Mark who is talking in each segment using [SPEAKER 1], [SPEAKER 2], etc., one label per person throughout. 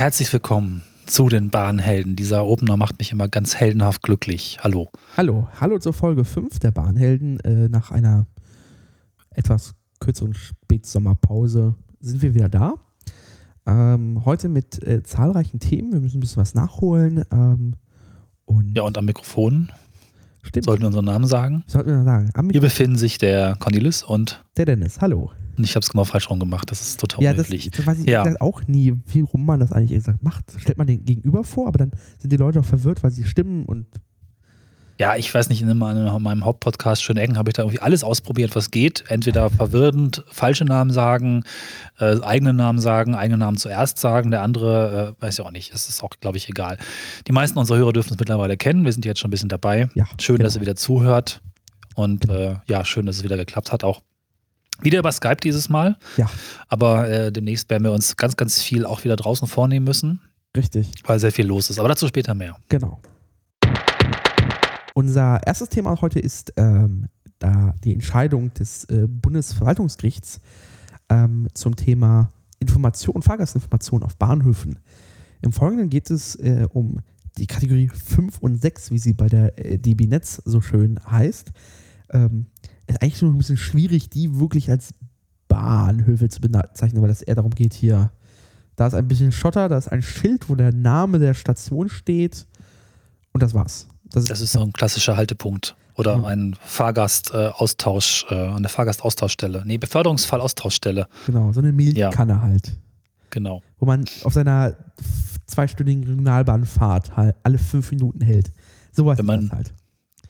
[SPEAKER 1] herzlich willkommen zu den Bahnhelden. Dieser Opener macht mich immer ganz heldenhaft glücklich. Hallo.
[SPEAKER 2] Hallo, hallo zur Folge 5 der Bahnhelden. Äh, nach einer etwas kürzeren Spätsommerpause sind wir wieder da. Ähm, heute mit äh, zahlreichen Themen. Wir müssen ein bisschen was nachholen. Ähm, und
[SPEAKER 1] Ja, und am Mikrofon
[SPEAKER 2] stimmt.
[SPEAKER 1] sollten wir unseren Namen sagen.
[SPEAKER 2] Sollten wir sagen.
[SPEAKER 1] Hier befinden sich der Cornelis und
[SPEAKER 2] der Dennis, hallo.
[SPEAKER 1] Und ich habe es genau falsch rum gemacht. Das ist total
[SPEAKER 2] Ja, das,
[SPEAKER 1] unhöflich.
[SPEAKER 2] das weiß ich
[SPEAKER 1] Ja.
[SPEAKER 2] auch nie, wie rum man das eigentlich gesagt macht. Stellt man den gegenüber vor, aber dann sind die Leute auch verwirrt, weil sie stimmen und
[SPEAKER 1] Ja, ich weiß nicht, in meinem, in meinem Hauptpodcast Schöne Ecken habe ich da irgendwie alles ausprobiert, was geht. Entweder verwirrend falsche Namen sagen, äh, eigene Namen sagen, eigene Namen zuerst sagen, der andere äh, weiß ja auch nicht. Das ist auch, glaube ich, egal. Die meisten unserer Hörer dürfen es mittlerweile kennen. Wir sind jetzt schon ein bisschen dabei.
[SPEAKER 2] ja.
[SPEAKER 1] Schön,
[SPEAKER 2] genau.
[SPEAKER 1] dass ihr wieder zuhört. Und äh, ja, schön, dass es wieder geklappt hat. Auch wieder über Skype dieses Mal.
[SPEAKER 2] Ja.
[SPEAKER 1] Aber äh, demnächst werden wir uns ganz, ganz viel auch wieder draußen vornehmen müssen,
[SPEAKER 2] Richtig.
[SPEAKER 1] weil sehr viel los ist. Aber dazu später mehr.
[SPEAKER 2] Genau. Unser erstes Thema heute ist ähm, da die Entscheidung des äh, Bundesverwaltungsgerichts ähm, zum Thema Information, Fahrgastinformation auf Bahnhöfen. Im Folgenden geht es äh, um die Kategorie 5 und 6, wie sie bei der äh, DB Netz so schön heißt. Ähm, ist eigentlich nur ein bisschen schwierig, die wirklich als Bahnhöfe zu bezeichnen, weil es eher darum geht, hier, da ist ein bisschen Schotter, da ist ein Schild, wo der Name der Station steht und das war's. Das ist,
[SPEAKER 1] Das ist so ein klassischer Haltepunkt oder
[SPEAKER 2] Mhm.
[SPEAKER 1] ein Fahrgastaustausch, äh, eine Fahrgastaustauschstelle. Nee, Beförderungsfallaustauschstelle.
[SPEAKER 2] genau, so eine Milchkanne halt,
[SPEAKER 1] Genau.
[SPEAKER 2] wo man auf seiner zweistündigen Regionalbahnfahrt halt alle fünf Minuten hält. Sowas
[SPEAKER 1] Wenn
[SPEAKER 2] ist
[SPEAKER 1] man-
[SPEAKER 2] das halt.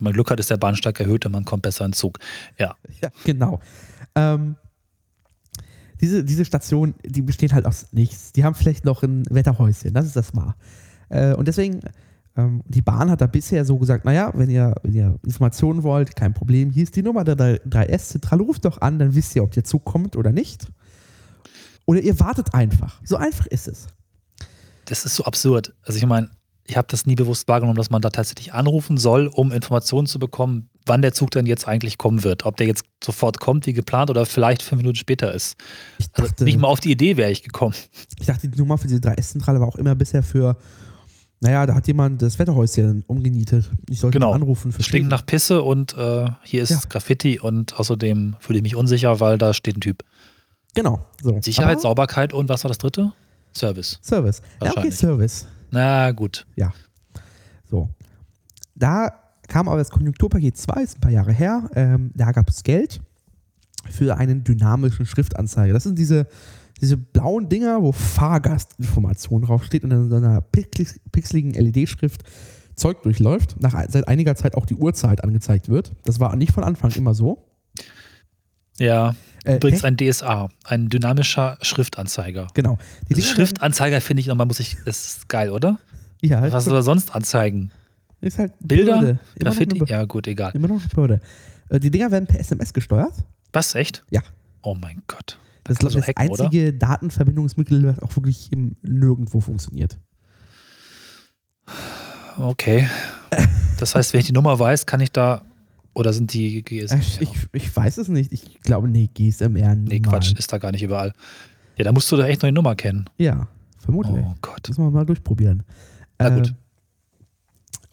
[SPEAKER 1] Wenn man Glück hat, ist der Bahnsteig erhöht und man kommt besser in Zug. Ja.
[SPEAKER 2] Ja, genau. Ähm, diese, diese Station, die besteht halt aus nichts. Die haben vielleicht noch ein Wetterhäuschen, das ist das mal. Äh, und deswegen, ähm, die Bahn hat da bisher so gesagt, naja, wenn ihr, wenn ihr Informationen wollt, kein Problem, hier ist die Nummer der 3S-Zentrale, ruft doch an, dann wisst ihr, ob der Zug kommt oder nicht. Oder ihr wartet einfach. So einfach ist es.
[SPEAKER 1] Das ist so absurd. Also ich meine, ich habe das nie bewusst wahrgenommen, dass man da tatsächlich anrufen soll, um Informationen zu bekommen, wann der Zug denn jetzt eigentlich kommen wird. Ob der jetzt sofort kommt, wie geplant, oder vielleicht fünf Minuten später ist. Also
[SPEAKER 2] dachte,
[SPEAKER 1] nicht mal auf die Idee wäre ich gekommen.
[SPEAKER 2] ich dachte, die Nummer für diese 3S-Zentrale war auch immer bisher für, naja, da hat jemand das Wetterhäuschen umgenietet. Ich sollte
[SPEAKER 1] Genau.
[SPEAKER 2] anrufen.
[SPEAKER 1] Es stinkt nach Pisse und äh, hier ist
[SPEAKER 2] Ja.
[SPEAKER 1] Graffiti und außerdem fühle ich mich unsicher, weil da steht ein Typ.
[SPEAKER 2] Genau. So.
[SPEAKER 1] Sicherheit,
[SPEAKER 2] Aber
[SPEAKER 1] Sauberkeit und was war das dritte? Service.
[SPEAKER 2] Service. Ja, okay. Service.
[SPEAKER 1] Na gut.
[SPEAKER 2] So. Da kam aber das Konjunkturpaket 2, ist ein paar Jahre her. Ähm, da gab es Geld für einen dynamischen Schriftanzeiger. Das sind diese, diese blauen Dinger, wo Fahrgastinformation draufsteht und in so einer pixel- pixeligen LED-Schrift Zeug durchläuft. Nach, seit einiger Zeit auch die Uhrzeit angezeigt wird. Das war nicht von Anfang immer so.
[SPEAKER 1] Ja,
[SPEAKER 2] Äh,
[SPEAKER 1] übrigens ein DSA, ein dynamischer Schriftanzeiger.
[SPEAKER 2] genau. Die
[SPEAKER 1] Also Schriftanzeiger finde ich nochmal, muss ich, das ist geil, oder?
[SPEAKER 2] ja,
[SPEAKER 1] Was soll er sonst anzeigen?
[SPEAKER 2] ist halt
[SPEAKER 1] Bilder? Graffiti? Ja, gut, egal.
[SPEAKER 2] immer noch eine. Äh, Die Dinger werden per SMS gesteuert.
[SPEAKER 1] Was, echt?
[SPEAKER 2] Ja.
[SPEAKER 1] Oh mein Gott.
[SPEAKER 2] Das ist,
[SPEAKER 1] so
[SPEAKER 2] das
[SPEAKER 1] hacken, oder?
[SPEAKER 2] einzige Datenverbindungsmittel, das auch wirklich im Nirgendwo funktioniert.
[SPEAKER 1] Okay. Das heißt, wenn ich die Nummer weiß, kann ich da, oder sind die GSM?
[SPEAKER 2] Äh, Ich, ich weiß es nicht. Ich glaube, nee, GSMR
[SPEAKER 1] nee, Quatsch, ist da gar nicht überall. Ja, da musst du da echt noch die Nummer kennen.
[SPEAKER 2] Ja, vermutlich.
[SPEAKER 1] Oh Gott.
[SPEAKER 2] Müssen wir mal durchprobieren.
[SPEAKER 1] Na
[SPEAKER 2] Äh,
[SPEAKER 1] gut.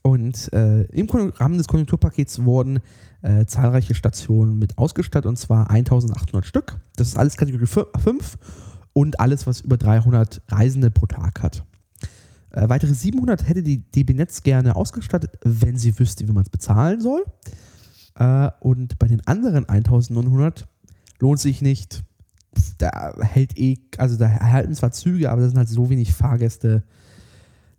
[SPEAKER 2] Und äh, im Rahmen des Konjunkturpakets wurden äh, zahlreiche Stationen mit ausgestattet, und zwar 1800 Stück. Das ist alles Kategorie 5 und alles, was über 300 Reisende pro Tag hat. Äh, weitere 700 hätte die DB Netz gerne ausgestattet, wenn sie wüsste, wie man es bezahlen soll. Äh, und bei den anderen 1900 lohnt sich nicht. Da hält eh, also da erhalten zwar Züge, aber da sind halt so wenig Fahrgäste.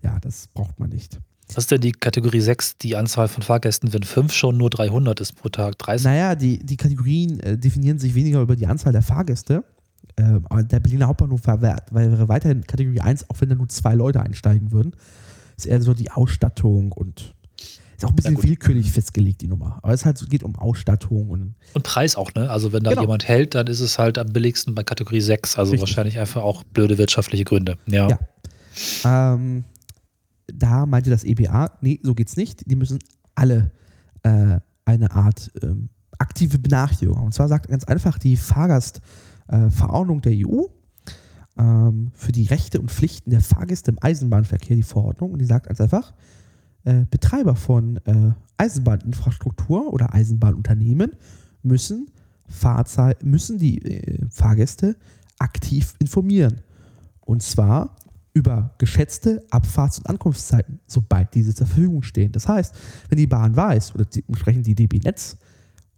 [SPEAKER 2] Ja, das braucht man nicht.
[SPEAKER 1] Was ist denn die Kategorie 6, die Anzahl von Fahrgästen, wenn 5 schon nur 300 ist pro Tag? 30?
[SPEAKER 2] Naja, die, die Kategorien äh, definieren sich weniger über die Anzahl der Fahrgäste. Ähm, aber der Berliner Hauptbahnhof wäre weiterhin Kategorie 1, auch wenn da nur zwei Leute einsteigen würden. Ist eher so die Ausstattung und ist auch ein bisschen willkürlich festgelegt, die Nummer. Aber es halt, geht um Ausstattung und
[SPEAKER 1] Und Preis auch, ne? Also wenn da
[SPEAKER 2] Genau.
[SPEAKER 1] jemand hält, dann ist es halt am billigsten bei Kategorie 6. Also
[SPEAKER 2] Richtig.
[SPEAKER 1] wahrscheinlich einfach auch blöde wirtschaftliche Gründe. Ja.
[SPEAKER 2] Ja. Ähm, da meinte das EBA, nee, so geht's nicht. Die müssen alle äh, eine Art ähm, aktive Benachrichtigung. Und zwar sagt ganz einfach die Fahrgastverordnung äh, der EU ähm, für die Rechte und Pflichten der Fahrgäste im Eisenbahnverkehr, die Verordnung, und die sagt ganz einfach, äh, Betreiber von äh, Eisenbahninfrastruktur oder Eisenbahnunternehmen müssen, Fahrzeit, müssen die äh, Fahrgäste aktiv informieren. Und zwar über geschätzte Abfahrts- und Ankunftszeiten, sobald diese zur Verfügung stehen. Das heißt, wenn die Bahn weiß oder die, entsprechend die DB Netz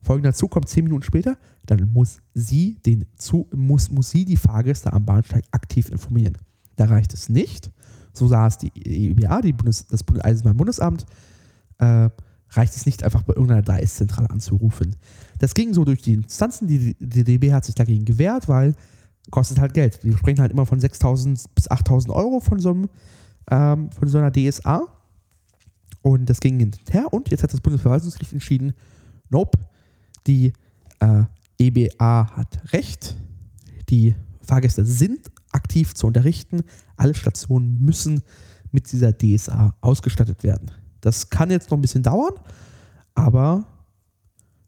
[SPEAKER 2] folgender Zug kommt zehn Minuten später, dann muss sie, den Zug, muss, muss sie die Fahrgäste am Bahnsteig aktiv informieren. Da reicht es nicht, so sah es die EBA, die Bundes, das Eisenbahnbundesamt, äh, reicht es nicht einfach bei irgendeiner Dreiszentrale anzurufen. Das ging so durch die Instanzen, die, die DB hat sich dagegen gewehrt, weil kostet halt Geld. Wir sprechen halt immer von 6.000 bis 8.000 Euro von so, einem, ähm, von so einer DSA. Und das ging hinterher und jetzt hat das Bundesverwaltungsgericht entschieden, nope, die äh, EBA hat recht, die Fahrgäste sind aktiv zu unterrichten, alle Stationen müssen mit dieser DSA ausgestattet werden. Das kann jetzt noch ein bisschen dauern, aber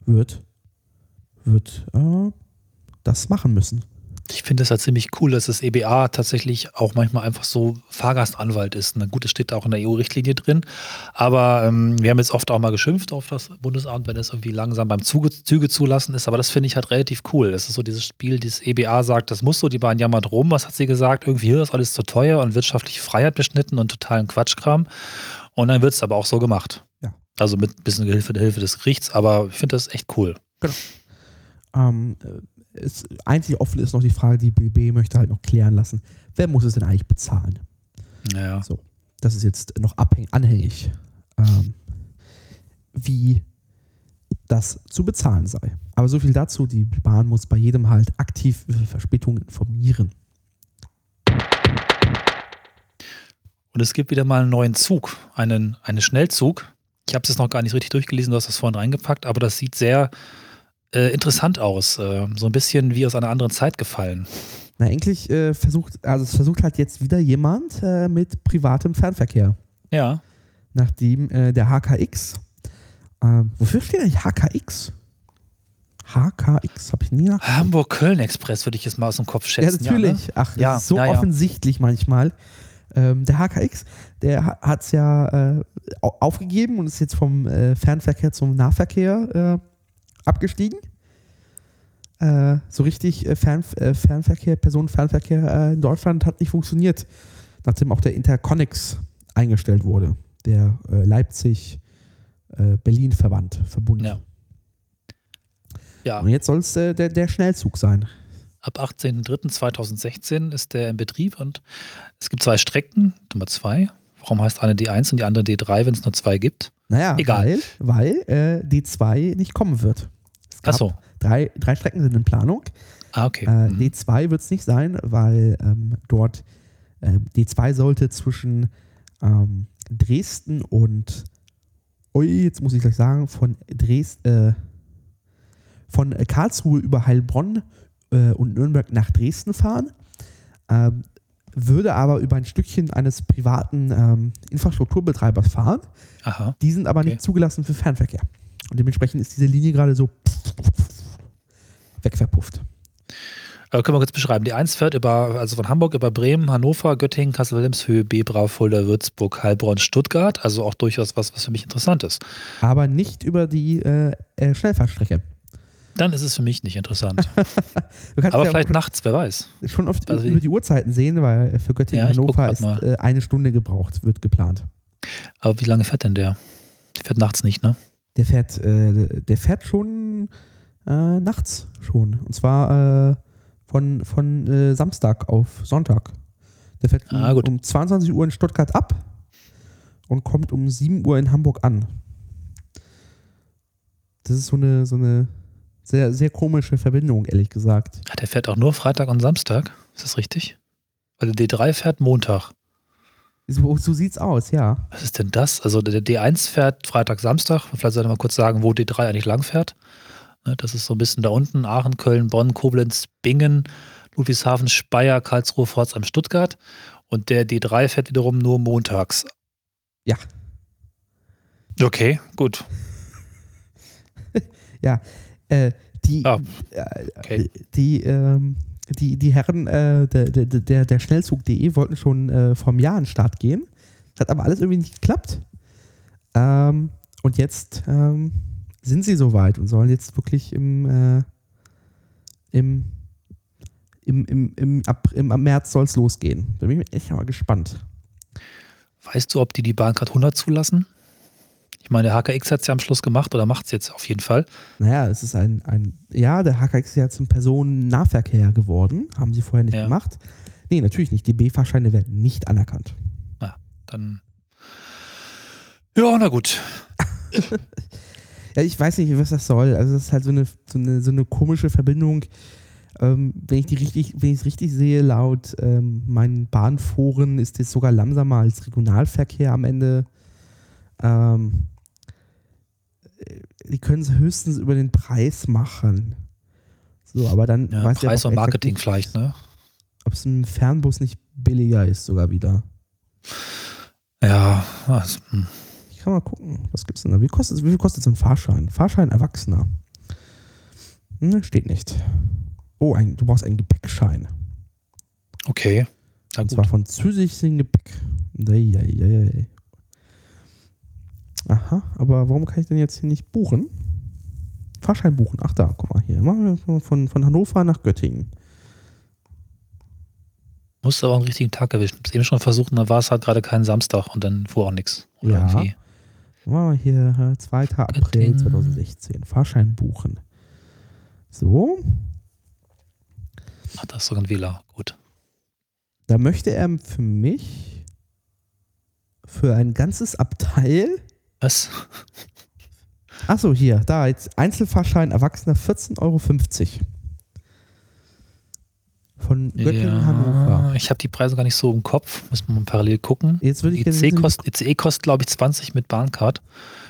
[SPEAKER 2] wird, wird äh, das machen müssen.
[SPEAKER 1] Ich finde es halt ziemlich cool, dass das EBA tatsächlich auch manchmal einfach so Fahrgastanwalt ist. Na gut, das steht auch in der EU-Richtlinie drin. Aber ähm, wir haben jetzt oft auch mal geschimpft auf das Bundesamt, wenn es irgendwie langsam beim Zuge, Züge zulassen ist. Aber das finde ich halt relativ cool. Das ist so dieses Spiel, dieses EBA sagt, das muss so, die Bahn jammert rum. Was hat sie gesagt? Irgendwie hier ist alles zu teuer und wirtschaftliche Freiheit beschnitten und totalen Quatschkram. Und dann wird es aber auch so gemacht.
[SPEAKER 2] Ja.
[SPEAKER 1] Also mit ein bisschen Hilfe der Hilfe des Gerichts. Aber ich finde das echt cool.
[SPEAKER 2] Genau. Ähm, es, einzig offen ist noch die Frage, die BB möchte halt noch klären lassen, wer muss es denn eigentlich bezahlen?
[SPEAKER 1] Ja.
[SPEAKER 2] So, das ist jetzt noch abhängig, anhängig, ähm, wie das zu bezahlen sei. Aber so viel dazu, die Bahn muss bei jedem halt aktiv über Verspätungen informieren.
[SPEAKER 1] Und es gibt wieder mal einen neuen Zug, einen, einen Schnellzug. Ich habe es jetzt noch gar nicht richtig durchgelesen, du hast das vorhin reingepackt, aber das sieht sehr äh, interessant aus. Äh, so ein bisschen wie aus einer anderen Zeit gefallen.
[SPEAKER 2] Na, eigentlich äh, versucht, also es versucht halt jetzt wieder jemand äh, mit privatem Fernverkehr.
[SPEAKER 1] Ja.
[SPEAKER 2] Nachdem äh, der HKX, wofür steht eigentlich HKX? HKX, habe ich nie nach.
[SPEAKER 1] Hamburg-Köln-Express würde ich jetzt mal aus dem Kopf schätzen.
[SPEAKER 2] Ja, natürlich.
[SPEAKER 1] Ja, ne?
[SPEAKER 2] Ach,
[SPEAKER 1] Ja,
[SPEAKER 2] so
[SPEAKER 1] ja,
[SPEAKER 2] offensichtlich manchmal. Ähm, der HKX, der hat es ja äh, au- aufgegeben und ist jetzt vom äh, Fernverkehr zum Nahverkehr äh, abgestiegen. Äh, so richtig äh, Fern, äh, Fernverkehr, Personenfernverkehr äh, in Deutschland hat nicht funktioniert, nachdem auch der Interconnex eingestellt wurde, der äh, Leipzig-Berlin-Verband, Verbund.
[SPEAKER 1] Ja. Ja,
[SPEAKER 2] Und jetzt soll es der, der Schnellzug sein.
[SPEAKER 1] ab 18.03.2016 ist der in Betrieb und es gibt zwei Strecken, Nummer zwei. Warum heißt eine D1 und die andere D3, wenn es nur zwei gibt?
[SPEAKER 2] Naja,
[SPEAKER 1] Egal.
[SPEAKER 2] weil, weil äh, D2 nicht kommen wird. Es gab
[SPEAKER 1] Achso.
[SPEAKER 2] drei, drei Strecken sind in Planung.
[SPEAKER 1] Ah, okay.
[SPEAKER 2] Äh,
[SPEAKER 1] Mhm.
[SPEAKER 2] D2 wird es nicht sein, weil ähm, dort ähm, D2 sollte zwischen ähm, Dresden und ui, jetzt muss ich gleich sagen, von Dresden, äh, von Karlsruhe über Heilbronn äh, und Nürnberg nach Dresden fahren. Ähm, würde aber über ein Stückchen eines privaten ähm, Infrastrukturbetreibers fahren.
[SPEAKER 1] Aha.
[SPEAKER 2] Die sind aber
[SPEAKER 1] Okay.
[SPEAKER 2] nicht zugelassen für Fernverkehr. Und dementsprechend ist diese Linie gerade so wegverpufft.
[SPEAKER 1] Äh, können wir kurz beschreiben. Die 1 fährt über, also von Hamburg über Bremen, Hannover, Göttingen, Kassel-Wilhelmshöhe, Bebra, Fulda, Würzburg, Heilbronn, Stuttgart. Also auch durchaus was, was für mich interessant ist.
[SPEAKER 2] Aber nicht über die äh, äh, Schnellfahrstrecke.
[SPEAKER 1] Dann ist es für mich nicht interessant. Aber
[SPEAKER 2] ja
[SPEAKER 1] vielleicht nachts, wer weiß.
[SPEAKER 2] schon oft
[SPEAKER 1] also
[SPEAKER 2] über die Uhrzeiten sehen, weil für Göttingen
[SPEAKER 1] Ja,
[SPEAKER 2] Hannover ist
[SPEAKER 1] mal.
[SPEAKER 2] äh, eine Stunde gebraucht, wird geplant.
[SPEAKER 1] Aber wie lange fährt denn der? Der fährt nachts nicht, ne?
[SPEAKER 2] Der fährt, äh, der fährt schon äh, nachts schon. Und zwar äh, von, von äh, Samstag auf Sonntag. Der fährt um,
[SPEAKER 1] Ah, gut.
[SPEAKER 2] um 22 Uhr in Stuttgart ab und kommt um 7 Uhr in Hamburg an. Das ist so eine, so eine sehr, sehr komische Verbindung, ehrlich gesagt.
[SPEAKER 1] Ah, Der fährt auch nur Freitag und Samstag. Ist das richtig? Weil der D3 fährt Montag.
[SPEAKER 2] So, so sieht's aus, ja.
[SPEAKER 1] Was ist denn das? Also der D1 fährt Freitag, Samstag. Vielleicht sollte man kurz sagen, wo D3 eigentlich lang fährt. Ne, Das ist so ein bisschen da unten. Aachen, Köln, Bonn, Koblenz, Bingen, Ludwigshafen, Speyer, Karlsruhe, Pforzheim, Stuttgart. Und der D3 fährt wiederum nur montags.
[SPEAKER 2] Ja.
[SPEAKER 1] Okay, gut.
[SPEAKER 2] Ja, äh, die,
[SPEAKER 1] Ah,
[SPEAKER 2] äh,
[SPEAKER 1] okay.
[SPEAKER 2] die, ähm, die, die Herren äh, der, der, der, der Schnellzug.de wollten schon äh, einem Jahr an den Start gehen. Hat aber alles irgendwie nicht geklappt. Ähm, und jetzt ähm, sind sie soweit und sollen jetzt wirklich im, äh, im, im, im, im, ab, im, am März soll es losgehen. Da bin ich echt mal gespannt.
[SPEAKER 1] Weißt du, ob die die Bahncard 100 zulassen? Ich meine, der HKX hat es ja am Schluss gemacht oder macht es jetzt auf jeden Fall.
[SPEAKER 2] Naja, es ist ein, ein ja, der HKX ist ja zum Personennahverkehr geworden. Haben sie vorher nicht
[SPEAKER 1] Ja.
[SPEAKER 2] gemacht. Nee, natürlich nicht. Die B-Fahrscheine werden nicht anerkannt.
[SPEAKER 1] Dann. Ja, na gut.
[SPEAKER 2] Ja, ich weiß nicht, was das soll. Also, das ist halt so eine, so eine, so eine komische Verbindung. Ähm, wenn ich die richtig, wenn ich es richtig sehe, laut ähm, meinen Bahnforen ist es sogar langsamer als Regionalverkehr am Ende. Ähm, äh, die können es höchstens über den Preis machen. So, aber dann
[SPEAKER 1] Ja,
[SPEAKER 2] weiß
[SPEAKER 1] Preis
[SPEAKER 2] ja
[SPEAKER 1] und Marketing vielleicht,
[SPEAKER 2] vielleicht.
[SPEAKER 1] ne?
[SPEAKER 2] Ob es im Fernbus nicht billiger ist, sogar wieder.
[SPEAKER 1] Ja, was, hm.
[SPEAKER 2] Ich kann mal gucken, was gibt's denn da? Wie, kostet, wie viel kostet so ein Fahrschein? Fahrschein Erwachsener. Hm, steht nicht. Oh, ein, du brauchst einen Gepäckschein.
[SPEAKER 1] okay.
[SPEAKER 2] Und zwar von zusätzlichem Gepäck. Eieiei. Aha, aber warum kann ich denn jetzt hier nicht buchen? Fahrschein buchen. Ach da, guck mal hier. Machen wir von, von Hannover nach Göttingen.
[SPEAKER 1] Musst aber einen richtigen Tag erwischen. Ich hab's eben schon versucht, und dann war es halt gerade kein Samstag und dann fuhr auch nichts.
[SPEAKER 2] Ja.
[SPEAKER 1] irgendwie.
[SPEAKER 2] Machen wir hier äh, 2. April
[SPEAKER 1] Göttingen.
[SPEAKER 2] 2016. Fahrschein buchen. So,
[SPEAKER 1] Ach, das ist sogar ein Wähler. Gut.
[SPEAKER 2] Da möchte er für mich für ein ganzes Abteil.
[SPEAKER 1] Was?
[SPEAKER 2] Achso, hier, da, jetzt Einzelfahrschein Erwachsener 14,50 Euro. Von Göttingen, Hannover.
[SPEAKER 1] ich habe die Preise gar nicht so im Kopf. Muss man mal parallel gucken.
[SPEAKER 2] Jetzt würde ich
[SPEAKER 1] ICE kostet, ICE kostet glaube ich, 20 mit Bahncard.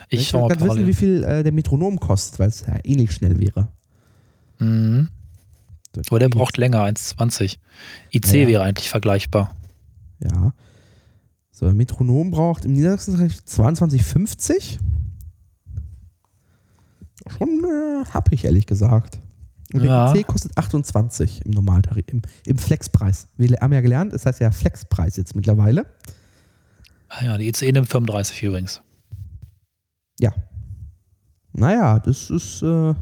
[SPEAKER 1] Ich
[SPEAKER 2] ich würde wissen, wie viel äh, der Metronom kostet, weil es ja ähnlich schnell wäre.
[SPEAKER 1] Mhm. Aber der braucht länger, 1,20. IC
[SPEAKER 2] Ja.
[SPEAKER 1] wäre eigentlich vergleichbar.
[SPEAKER 2] Ja. So, ein Metronom braucht im Niedersachsenrecht 22,50. Schon äh, hab ich ehrlich gesagt. Und
[SPEAKER 1] Ja.
[SPEAKER 2] der IC kostet 28 im Normaltarif, im, im Flexpreis. Wir haben ja gelernt, es heißt ja Flexpreis jetzt mittlerweile.
[SPEAKER 1] Ah ja, die ICE nimmt 35 übrigens.
[SPEAKER 2] Ja. Naja, das ist äh,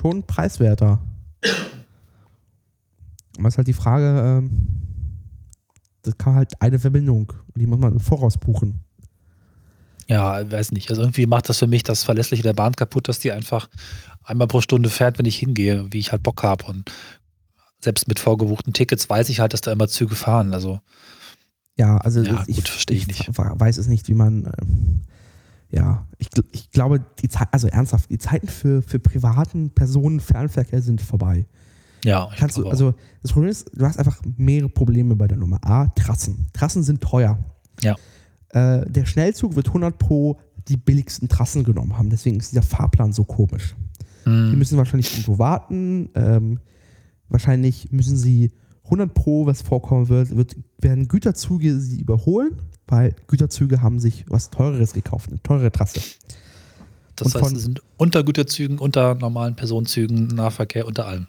[SPEAKER 2] schon preiswerter. Aber ist halt die Frage, ähm, das kann halt eine Verbindung und die muss man im Voraus buchen.
[SPEAKER 1] Ja, weiß nicht. Also irgendwie macht das für mich das Verlässliche der Bahn kaputt, dass die einfach einmal pro Stunde fährt, wenn ich hingehe, wie ich halt Bock habe. Und selbst mit vorgebuchten Tickets weiß ich halt, dass da immer Züge fahren. Also
[SPEAKER 2] Ja, also
[SPEAKER 1] Ja,
[SPEAKER 2] das-
[SPEAKER 1] gut, verstehe ich nicht.
[SPEAKER 2] weiß es nicht, wie man. Ähm, ja, ich, ich glaube, die Zeit, also ernsthaft, die Zeiten für, für privaten Personenfernverkehr sind vorbei.
[SPEAKER 1] Ja, ich
[SPEAKER 2] Kannst du, also das Problem ist, du hast einfach mehrere Probleme bei der Nummer. A, Trassen. Trassen sind teuer.
[SPEAKER 1] Ja.
[SPEAKER 2] Äh, der Schnellzug wird 100 pro die billigsten Trassen genommen haben. Deswegen ist dieser Fahrplan so komisch. Die
[SPEAKER 1] Hm,
[SPEAKER 2] müssen wahrscheinlich irgendwo warten. Ähm, wahrscheinlich müssen sie 100 pro, was vorkommen wird, wird, werden Güterzüge sie überholen, weil Güterzüge haben sich was Teureres gekauft, eine teure Trasse.
[SPEAKER 1] das
[SPEAKER 2] und
[SPEAKER 1] heißt, es sind unter Güterzügen, unter normalen Personenzügen, Nahverkehr, unter allem.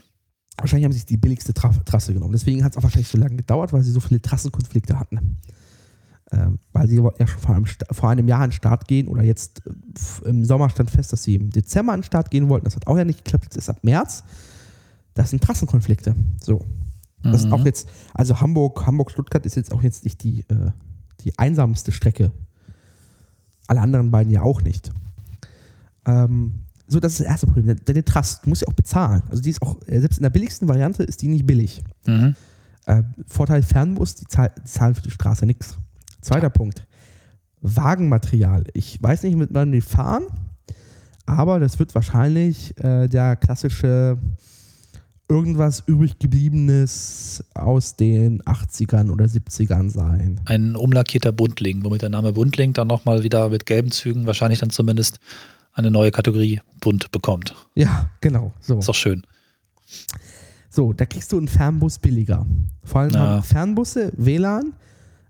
[SPEAKER 2] Wahrscheinlich haben sie sich die billigste Tra Trasse genommen. Deswegen hat es auch wahrscheinlich so lange gedauert, weil sie so viele Trassenkonflikte hatten. Ähm, weil sie ja schon vor einem, vor einem Jahr an den Start gehen oder jetzt äh, im Sommer stand fest, dass sie im Dezember an den Start gehen wollten. Das hat auch ja nicht geklappt. Jetzt ist ab März. Das sind Trassenkonflikte. So. Das ist
[SPEAKER 1] Mhm.
[SPEAKER 2] auch jetzt, also Hamburg, Hamburg-Stuttgart ist jetzt auch jetzt nicht die, äh, die einsamste Strecke. Alle anderen beiden ja auch nicht. Ähm, so, das ist das erste Problem. Deine Trasse, du musst ja auch bezahlen. Also die ist auch, äh, selbst in der billigsten Variante ist die nicht billig.
[SPEAKER 1] Mhm.
[SPEAKER 2] Äh, Vorteil Fernbus, die, zahl, die zahlen für die Straße nichts. Zweiter Punkt. Wagenmaterial. Ich weiß nicht, mit wann die fahren, aber das wird wahrscheinlich äh, der klassische irgendwas übrig gebliebenes aus den 80ern oder 70ern sein.
[SPEAKER 1] Ein umlackierter Buntling, womit der Name Buntling dann nochmal wieder mit gelben Zügen wahrscheinlich dann zumindest eine neue Kategorie bunt bekommt.
[SPEAKER 2] Ja, genau. So.
[SPEAKER 1] Ist doch schön.
[SPEAKER 2] So, da kriegst du einen Fernbus billiger. Vor allem
[SPEAKER 1] Ja.
[SPEAKER 2] Fernbusse, WLAN,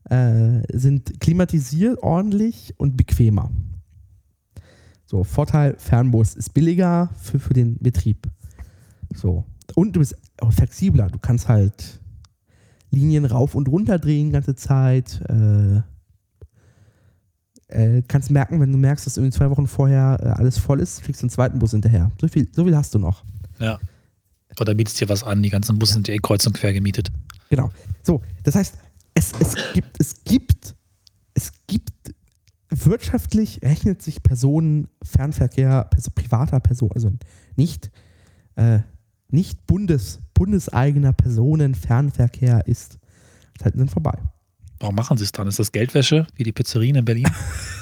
[SPEAKER 2] äh, sind klimatisiert, ordentlich und bequemer. So, Vorteil, Fernbus ist billiger für, für den Betrieb. So. Und du bist auch flexibler. Du kannst halt Linien rauf und runter drehen ganze Zeit. Äh, äh, kannst merken, wenn du merkst, dass irgendwie zwei Wochen vorher äh, alles voll ist, fliegst du einen zweiten Bus hinterher. So viel, so viel hast du noch.
[SPEAKER 1] Ja. Oder bietest dir was an, die ganzen Busse sind ja eh kreuz und quer gemietet.
[SPEAKER 2] Genau. So, das heißt, es, es gibt, es gibt, es gibt wirtschaftlich rechnet sich Personenfernverkehr, also privater Person, also nicht, äh, nicht Bundes, bundeseigener Personenfernverkehr ist Zeiten vorbei.
[SPEAKER 1] Warum machen sie es dann? Ist das Geldwäsche, wie die Pizzerien in Berlin?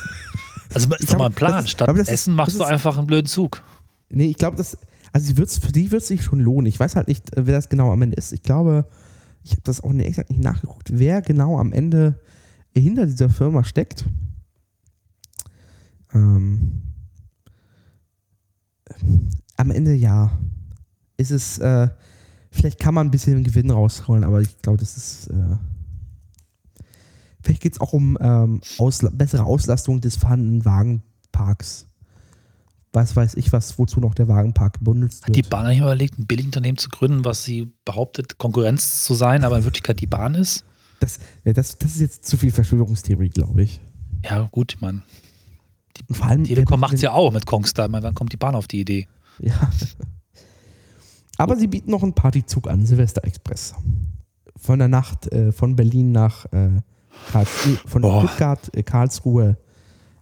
[SPEAKER 1] also ist doch mal ein Plan. Statt
[SPEAKER 2] aber das ist-
[SPEAKER 1] Essen machst du einfach einen blöden Zug.
[SPEAKER 2] Nee, ich glaube, das, also wird's, für die wird es sich schon lohnen. Ich weiß halt nicht, äh, wer das genau am Ende ist. Ich glaube, ich habe das auch nicht, exakt nicht nachgeguckt, wer genau am Ende hinter dieser Firma steckt. Ähm, am Ende ja. Ist es, äh, vielleicht kann man ein bisschen Gewinn rausholen, aber ich glaube, das ist. Äh, vielleicht geht es auch um ähm, Ausla bessere Auslastung des vorhandenen Wagenparks. Was weiß ich, was, wozu noch der Wagenpark benutzt wird.
[SPEAKER 1] Hat die Bahn eigentlich überlegt, ein Billigunternehmen zu gründen, was sie behauptet, Konkurrenz zu sein, aber in Wirklichkeit die Bahn ist?
[SPEAKER 2] Das, ja, das, das ist jetzt zu viel Verschwörungstheorie, glaube ich.
[SPEAKER 1] Ja, gut, meine,
[SPEAKER 2] Und vor allem.
[SPEAKER 1] Telekom macht es ja auch mit Kongstar. Meine, wann kommt die Bahn auf die Idee?
[SPEAKER 2] Ja. Aber sie bieten noch einen Partyzug an, Silvester Express. Von der Nacht äh, von Berlin nach äh, Karlsruhe, von
[SPEAKER 1] Boah.
[SPEAKER 2] Stuttgart, äh, Karlsruhe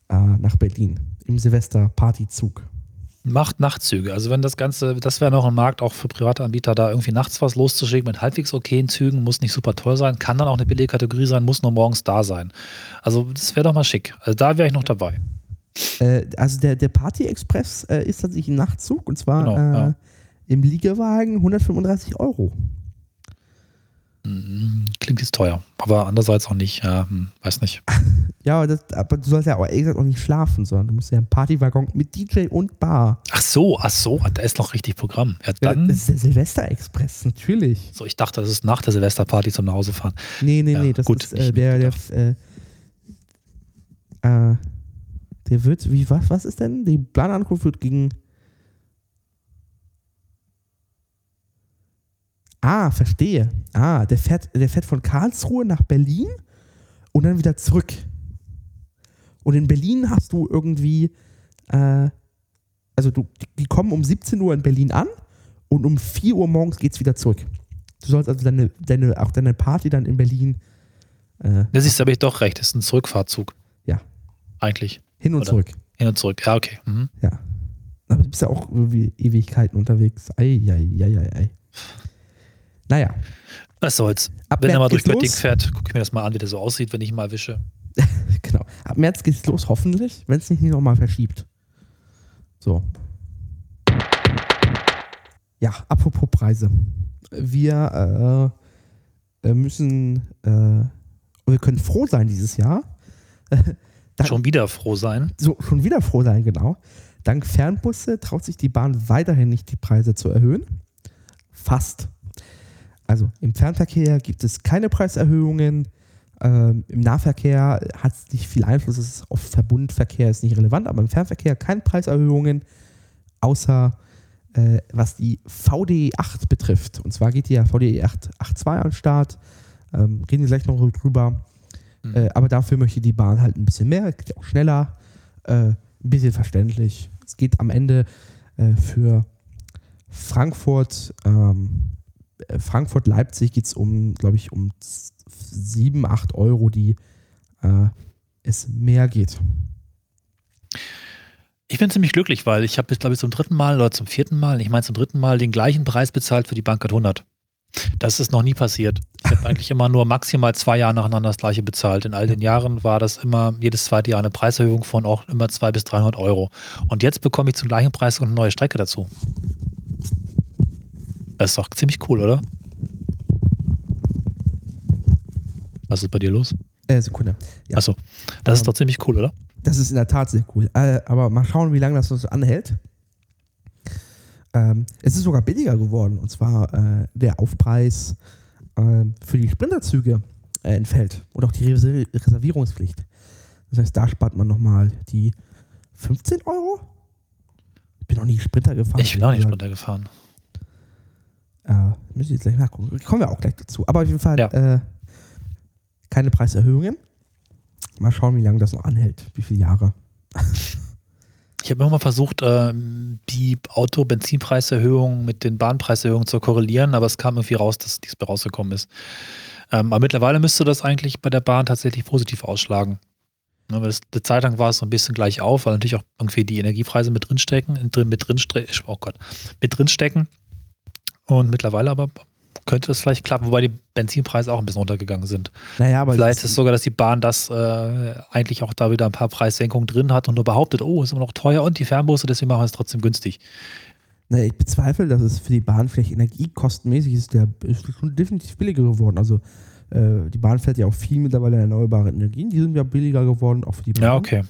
[SPEAKER 2] äh, nach Berlin. Im Silvester Partyzug.
[SPEAKER 1] Macht Nachtzüge. Also wenn das Ganze, das wäre noch ein Markt auch für private Anbieter, da irgendwie nachts was loszuschicken mit halbwegs okayen Zügen, muss nicht super toll sein, kann dann auch eine billige Kategorie sein, muss nur morgens da sein. Also das wäre doch mal schick. Also da wäre ich noch dabei.
[SPEAKER 2] Äh, also der, der Party Express äh, ist tatsächlich ein Nachtzug und zwar
[SPEAKER 1] Genau,
[SPEAKER 2] äh,
[SPEAKER 1] ja.
[SPEAKER 2] im Liegewagen 135 Euro.
[SPEAKER 1] Mhm, Klingt jetzt teuer, aber andererseits auch nicht, ja, hm, weiß nicht.
[SPEAKER 2] Ja, aber, das, aber du sollst ja auch ehrlich gesagt auch nicht schlafen, sondern du musst ja einen Partywaggon mit DJ und Bar.
[SPEAKER 1] Ach so, ach so, da ist noch richtig Programm. Ja, dann,
[SPEAKER 2] das ist der Silvester Express, natürlich.
[SPEAKER 1] so, ich dachte, das ist nach der Silvesterparty zum Nachhausefahren.
[SPEAKER 2] Nee, nee,
[SPEAKER 1] Ja,
[SPEAKER 2] nee, das
[SPEAKER 1] gut,
[SPEAKER 2] ist äh,
[SPEAKER 1] nicht
[SPEAKER 2] der, der, äh, äh, der wird, wie, was, was ist denn? Die Planankunft wird gegen. Ah, verstehe. Ah, der fährt, der fährt von Karlsruhe nach Berlin und dann wieder zurück. Und in Berlin hast du irgendwie, äh, also du, die- kommen um 17 Uhr in Berlin an und um 4 Uhr morgens geht's wieder zurück. Du sollst also deine, deine, auch deine Party dann in Berlin äh,
[SPEAKER 1] Das ist, habe ich doch recht, das ist ein Zurückfahrtzug.
[SPEAKER 2] Ja.
[SPEAKER 1] Eigentlich.
[SPEAKER 2] hin und
[SPEAKER 1] Oder?
[SPEAKER 2] zurück.
[SPEAKER 1] Hin und zurück. Ja, okay. Mhm.
[SPEAKER 2] Ja. Aber du bist ja auch irgendwie Ewigkeiten unterwegs. Ei, ei, ei, ei, ei. Naja,
[SPEAKER 1] Was soll's.
[SPEAKER 2] ab
[SPEAKER 1] Wenn er mal
[SPEAKER 2] März
[SPEAKER 1] durch Göttingen fährt, gucke ich mir das mal an, wie der so aussieht, wenn ich ihn mal wische.
[SPEAKER 2] Genau. Ab März geht's los, hoffentlich, wenn es nicht nochmal verschiebt. So. Ja, apropos Preise. Wir äh, äh, müssen, äh, wir können froh sein dieses Jahr. Dank-
[SPEAKER 1] Schon wieder froh sein.
[SPEAKER 2] so schon wieder froh sein, genau. Dank Fernbusse traut sich die Bahn weiterhin nicht, die Preise zu erhöhen. Fast. Also im Fernverkehr gibt es keine Preiserhöhungen. Ähm, Im Nahverkehr hat es nicht viel Einfluss. Es ist auf Verbundverkehr ist nicht relevant, aber im Fernverkehr keine Preiserhöhungen, außer äh, was die VDE 8 betrifft. Und zwar geht die ja VDE 8 8.2 an den Start. Ähm, reden wir gleich noch drüber.
[SPEAKER 1] Mhm.
[SPEAKER 2] Äh, aber dafür möchte die Bahn halt ein bisschen mehr, geht ja auch schneller, äh, ein bisschen verständlich. Es geht am Ende äh, für Frankfurt, ähm, äh, Frankfurt-Leipzig geht es um, glaube ich, um 7, 8 Euro, die äh, es mehr geht.
[SPEAKER 1] Ich bin ziemlich glücklich, weil ich habe jetzt, glaube ich, zum dritten Mal oder zum vierten Mal, ich meine zum dritten Mal, den gleichen Preis bezahlt für die Bankert 100. Das ist noch nie passiert. Ich habe eigentlich immer nur maximal zwei Jahre nacheinander das gleiche bezahlt. In all den Jahren war das immer jedes zweite Jahr eine Preiserhöhung von auch immer 200 bis 300 Euro. Und jetzt bekomme ich zum gleichen Preis eine neue Strecke dazu. Das ist doch ziemlich cool, oder? Was ist bei dir los?
[SPEAKER 2] Äh, Sekunde. Ja.
[SPEAKER 1] Achso, das ist
[SPEAKER 2] Ähm,
[SPEAKER 1] doch ziemlich cool, oder?
[SPEAKER 2] Das ist in der Tat sehr cool. Äh, aber mal schauen, wie lange das so anhält. Ähm, es ist sogar billiger geworden. Und zwar äh, der Aufpreis ähm, für die Sprinterzüge äh, entfällt. Und auch die Reser Reservierungspflicht. Das heißt, da spart man nochmal die 15 Euro? Ich bin noch nie Sprinter gefahren.
[SPEAKER 1] Ich bin auch nicht Sprinter gefahren.
[SPEAKER 2] Äh, müssen wir jetzt gleich nachgucken. Kommen wir auch gleich dazu. Aber auf jeden Fall
[SPEAKER 1] Ja.
[SPEAKER 2] äh, keine Preiserhöhungen. Mal schauen, wie lange das noch anhält. Wie viele Jahre.
[SPEAKER 1] Ich habe immer mal versucht, ähm, die Auto-Benzinpreiserhöhung mit den Bahnpreiserhöhungen zu korrelieren, aber es kam irgendwie raus, dass nichts mehr rausgekommen ist. Ähm, aber mittlerweile müsste das eigentlich bei der Bahn tatsächlich positiv ausschlagen. Ne, weil das, eine Zeit lang war es so ein bisschen gleich auf, weil natürlich auch irgendwie die Energiepreise mit drinstecken, in drin, mit drinste oh Gott, mit drinstecken. Und mittlerweile aber könnte das vielleicht klappen, wobei die Benzinpreise auch ein bisschen runtergegangen sind.
[SPEAKER 2] Naja, aber
[SPEAKER 1] Vielleicht ist es sogar, dass die Bahn das äh, eigentlich auch da wieder ein paar Preissenkungen drin hat und nur behauptet, oh, ist immer noch teuer und die Fernbusse, deswegen machen wir es trotzdem günstig.
[SPEAKER 2] Na, ich bezweifle, dass es für die Bahn vielleicht energiekostenmäßig ist, der ist schon definitiv billiger geworden. Also äh, die Bahn fährt ja auch viel mittlerweile erneuerbare Energien, die sind ja billiger geworden, auch für die Bahn.
[SPEAKER 1] Ja, okay.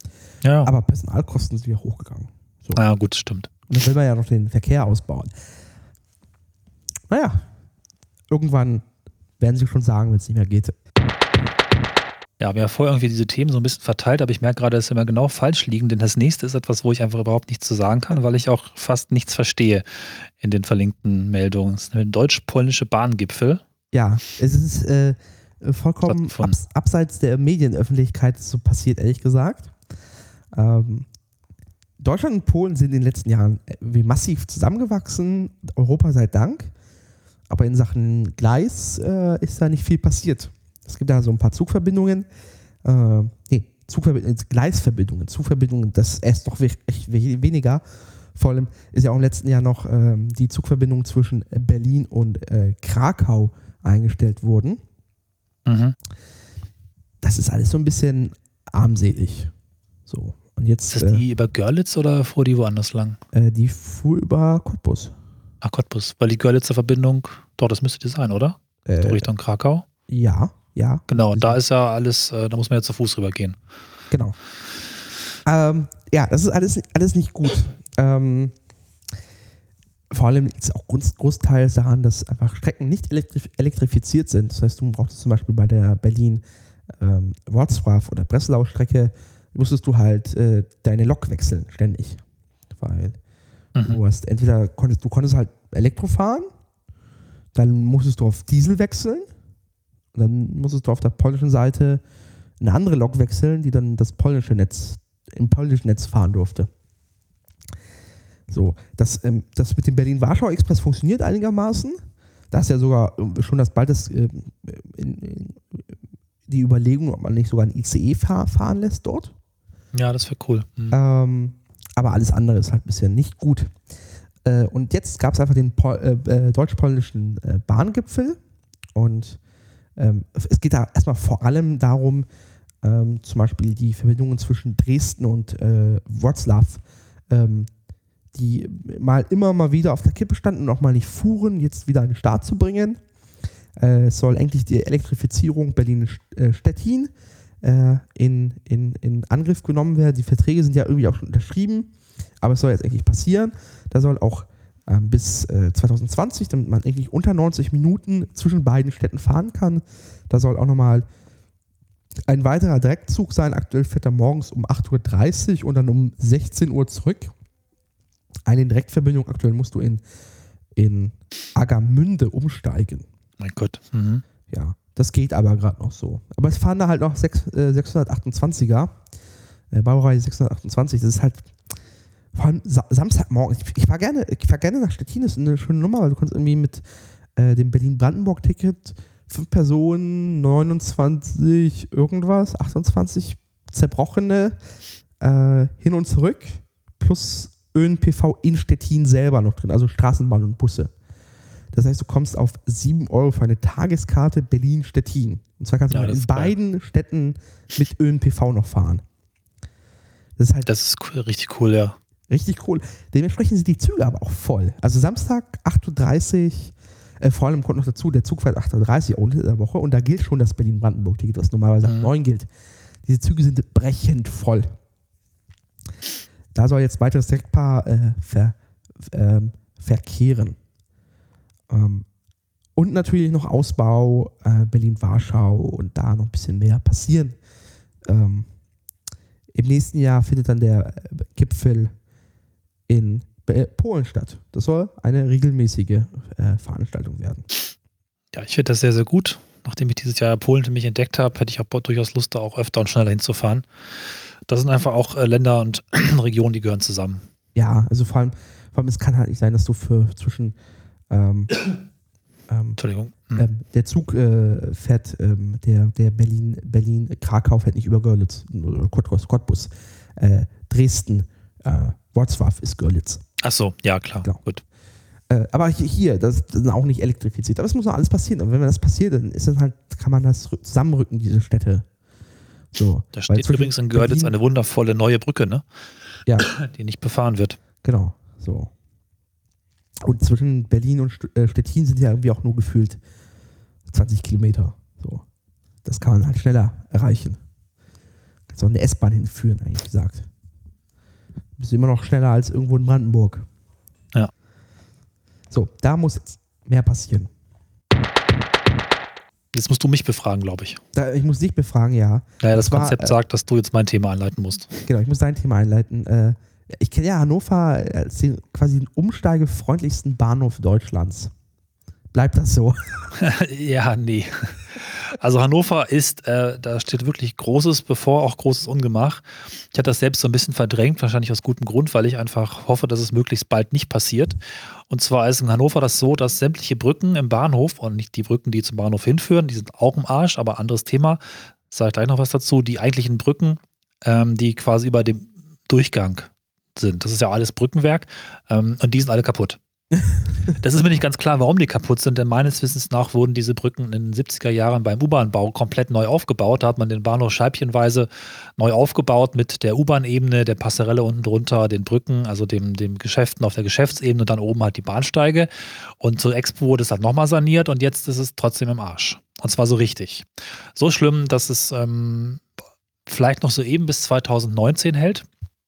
[SPEAKER 1] Ja,
[SPEAKER 2] Aber Personalkosten sind wieder hochgegangen. So.
[SPEAKER 1] ja gut, stimmt.
[SPEAKER 2] Und dann will man ja noch den Verkehr ausbauen. Naja, irgendwann werden sie schon sagen, wenn es nicht mehr geht.
[SPEAKER 1] Ja, wir haben ja vorher irgendwie diese Themen so ein bisschen verteilt, aber ich merke gerade, dass sie immer genau falsch liegen, denn das nächste ist etwas, wo ich einfach überhaupt nichts zu sagen kann, weil ich auch fast nichts verstehe in den verlinkten Meldungen. Es ist der deutsch-polnische Bahngipfel.
[SPEAKER 2] Ja, es ist äh, vollkommen abs abseits der Medienöffentlichkeit so passiert, ehrlich gesagt. Ähm, Deutschland und Polen sind in den letzten Jahren äh, wie massiv zusammengewachsen, Europa sei Dank. Aber in Sachen Gleis äh, ist da nicht viel passiert. Es gibt da so ein paar Zugverbindungen, äh, nee, Zugverbindungen, Gleisverbindungen, Zugverbindungen, das ist we echt we weniger. Vor allem ist ja auch im letzten Jahr noch ähm, die Zugverbindung zwischen Berlin und äh, Krakau eingestellt wurden.
[SPEAKER 1] Mhm.
[SPEAKER 2] Das ist alles so ein bisschen armselig. So. Und jetzt,
[SPEAKER 1] Ist das
[SPEAKER 2] äh,
[SPEAKER 1] die über Görlitz oder fuhr die woanders lang?
[SPEAKER 2] äh, die fuhr über Cottbus.
[SPEAKER 1] Ach Cottbus, weil die Görlitzer Verbindung, doch, das müsste die sein, oder?
[SPEAKER 2] Äh,
[SPEAKER 1] Richtung Krakau.
[SPEAKER 2] ja, ja,
[SPEAKER 1] Genau, da ist ja alles, äh, da muss man ja zu Fuß rübergehen.
[SPEAKER 2] genau. Ähm, ja, das ist alles, alles nicht gut. Ähm, vor allem liegt es auch groß, großteils daran, dass einfach Strecken nicht elektrif elektrifiziert sind. Das heißt, du brauchst zum Beispiel bei der Berlin-Wrocław oder Breslau-Strecke, musstest du halt äh, deine Lok wechseln, ständig. Weil
[SPEAKER 1] Mhm.
[SPEAKER 2] Du hast entweder konntest du konntest halt Elektro fahren, dann musstest du auf Diesel wechseln dann musstest du auf der polnischen Seite eine andere Lok wechseln, die dann das polnische Netz im polnischen Netz fahren durfte. So, das, ähm, das mit dem Berlin-Warschau-Express funktioniert einigermaßen. Da ist ja sogar ähm, schon das bald das, ähm, in, in, die Überlegung, ob man nicht sogar ein ICE fahr, fahren lässt dort.
[SPEAKER 1] Ja, das wäre cool. Mhm.
[SPEAKER 2] Ähm, aber alles andere ist halt bisher nicht gut. Äh, und jetzt gab es einfach den äh, äh, deutsch-polnischen äh, Bahngipfel. Und ähm, es geht da erstmal vor allem darum, ähm, zum Beispiel die Verbindungen zwischen Dresden und äh, Wroclaw, ähm, die mal immer mal wieder auf der Kippe standen und auch mal nicht fuhren, jetzt wieder an den Start zu bringen. Äh, es soll endlich die Elektrifizierung Berlin-Stettin äh, in, in, in Angriff genommen werden. Die Verträge sind ja irgendwie auch schon unterschrieben, aber es soll jetzt endlich passieren. Da soll auch ähm, bis äh, 2020, damit man eigentlich unter 90 Minuten zwischen beiden Städten fahren kann, da soll auch nochmal ein weiterer Direktzug sein. Aktuell fährt er morgens um 8.30 Uhr und dann um 16 Uhr zurück. Eine Direktverbindung. Aktuell musst du in, in Agamünde umsteigen.
[SPEAKER 1] Mein Gott. Mhm.
[SPEAKER 2] Ja, das geht aber gerade noch so. Aber es fahren da halt noch sechs, äh, 628er. Äh, Baureihe 628. Das ist halt vor allem Sa Samstagmorgen. Ich, ich fahre gerne, ich fahr gerne nach Stettin. Das ist eine schöne Nummer, weil du kannst irgendwie mit äh, dem Berlin-Brandenburg-Ticket fünf Personen, 29 irgendwas, 28 zerbrochene äh, hin und zurück plus ÖNPV in Stettin selber noch drin, also Straßenbahn und Busse. Das heißt, du kommst auf 7 Euro für eine Tageskarte Berlin-Stettin. Und zwar kannst du
[SPEAKER 1] Ja,
[SPEAKER 2] in
[SPEAKER 1] ist geil.
[SPEAKER 2] beiden Städten mit ÖNPV noch fahren. Das ist halt
[SPEAKER 1] Das ist cool, richtig cool, ja.
[SPEAKER 2] richtig cool. Dementsprechend sind die Züge aber auch voll. Also Samstag 8.30 Uhr, äh, vor allem kommt noch dazu, der Zug fährt 8.30 Uhr unter der Woche und da gilt schon das Berlin-Brandenburg-Ticket, was normalerweise ab
[SPEAKER 1] Mhm.
[SPEAKER 2] 9 gilt. Diese Züge sind brechend voll. Da soll jetzt weiteres Direktpaar äh, ver, ähm, verkehren. Ähm, und natürlich noch Ausbau äh, Berlin-Warschau und da noch ein bisschen mehr passieren. Ähm, Im nächsten Jahr findet dann der äh, Gipfel in Polen statt. Das soll eine regelmäßige äh, Veranstaltung werden.
[SPEAKER 1] Ja, ich finde das sehr, sehr gut. Nachdem ich dieses Jahr Polen für mich entdeckt habe, hätte ich auch durchaus Lust, da auch öfter und schneller hinzufahren. Das sind einfach auch Länder und Regionen, die gehören zusammen.
[SPEAKER 2] Ja, also vor allem, vor allem, es kann halt nicht sein, dass du für zwischen ähm,
[SPEAKER 1] ähm, Entschuldigung.
[SPEAKER 2] Hm. Ähm, der Zug äh, fährt, ähm, der, der Berlin, Berlin, Krakau fährt nicht über Görlitz, oder Cottbus, Cottbus. Äh, Dresden, äh, Wrocław ist Görlitz.
[SPEAKER 1] Ach so, ja klar, genau. gut.
[SPEAKER 2] Äh, aber hier, das, das, ist auch nicht elektrifiziert. Aber es muss noch alles passieren. Und wenn das passiert, dann ist es halt, kann man das zusammenrücken, diese Städte. So.
[SPEAKER 1] Da steht übrigens in Görlitz Berlin, eine wundervolle neue Brücke, ne?
[SPEAKER 2] Ja.
[SPEAKER 1] Die nicht befahren wird.
[SPEAKER 2] Genau, so. Und zwischen Berlin und äh, Stettin sind ja irgendwie auch nur gefühlt 20 Kilometer. So. Das kann man halt schneller erreichen. Kannst auch eine S-Bahn hinführen, eigentlich gesagt. Bist du immer noch schneller als irgendwo in Brandenburg.
[SPEAKER 1] Ja.
[SPEAKER 2] So, da muss jetzt mehr passieren.
[SPEAKER 1] Jetzt musst du mich befragen, glaube ich.
[SPEAKER 2] Da, ich muss dich befragen, ja.
[SPEAKER 1] Naja, das, das Konzept war, äh, sagt, dass du jetzt mein Thema einleiten musst.
[SPEAKER 2] Genau, ich muss dein Thema einleiten. Äh, ich kenne ja Hannover als den quasi den umsteigefreundlichsten Bahnhof Deutschlands. Bleibt das so?
[SPEAKER 1] ja, nee. Also Hannover ist, äh, da steht wirklich Großes bevor, auch großes Ungemach. Ich hatte das selbst so ein bisschen verdrängt, wahrscheinlich aus gutem Grund, weil ich einfach hoffe, dass es möglichst bald nicht passiert. Und zwar ist in Hannover das so, dass sämtliche Brücken im Bahnhof und nicht die Brücken, die zum Bahnhof hinführen, die sind auch im Arsch, aber anderes Thema, sage ich gleich noch was dazu, die eigentlichen Brücken, ähm, die quasi über dem Durchgang sind. Das ist ja alles Brückenwerk ähm, und die sind alle kaputt. Das ist mir nicht ganz klar, warum die kaputt sind, denn meines Wissens nach wurden diese Brücken in den 70er Jahren beim U-Bahn-Bau komplett neu aufgebaut. Da hat man den Bahnhof scheibchenweise neu aufgebaut mit der U-Bahn-Ebene, der Passerelle unten drunter, den Brücken, also dem, dem Geschäften auf der Geschäftsebene und dann oben halt die Bahnsteige. Und zur Expo wurde es halt nochmal saniert und jetzt ist es trotzdem im Arsch. Und zwar so richtig. So schlimm, dass es ähm, vielleicht noch so eben bis 2019 hält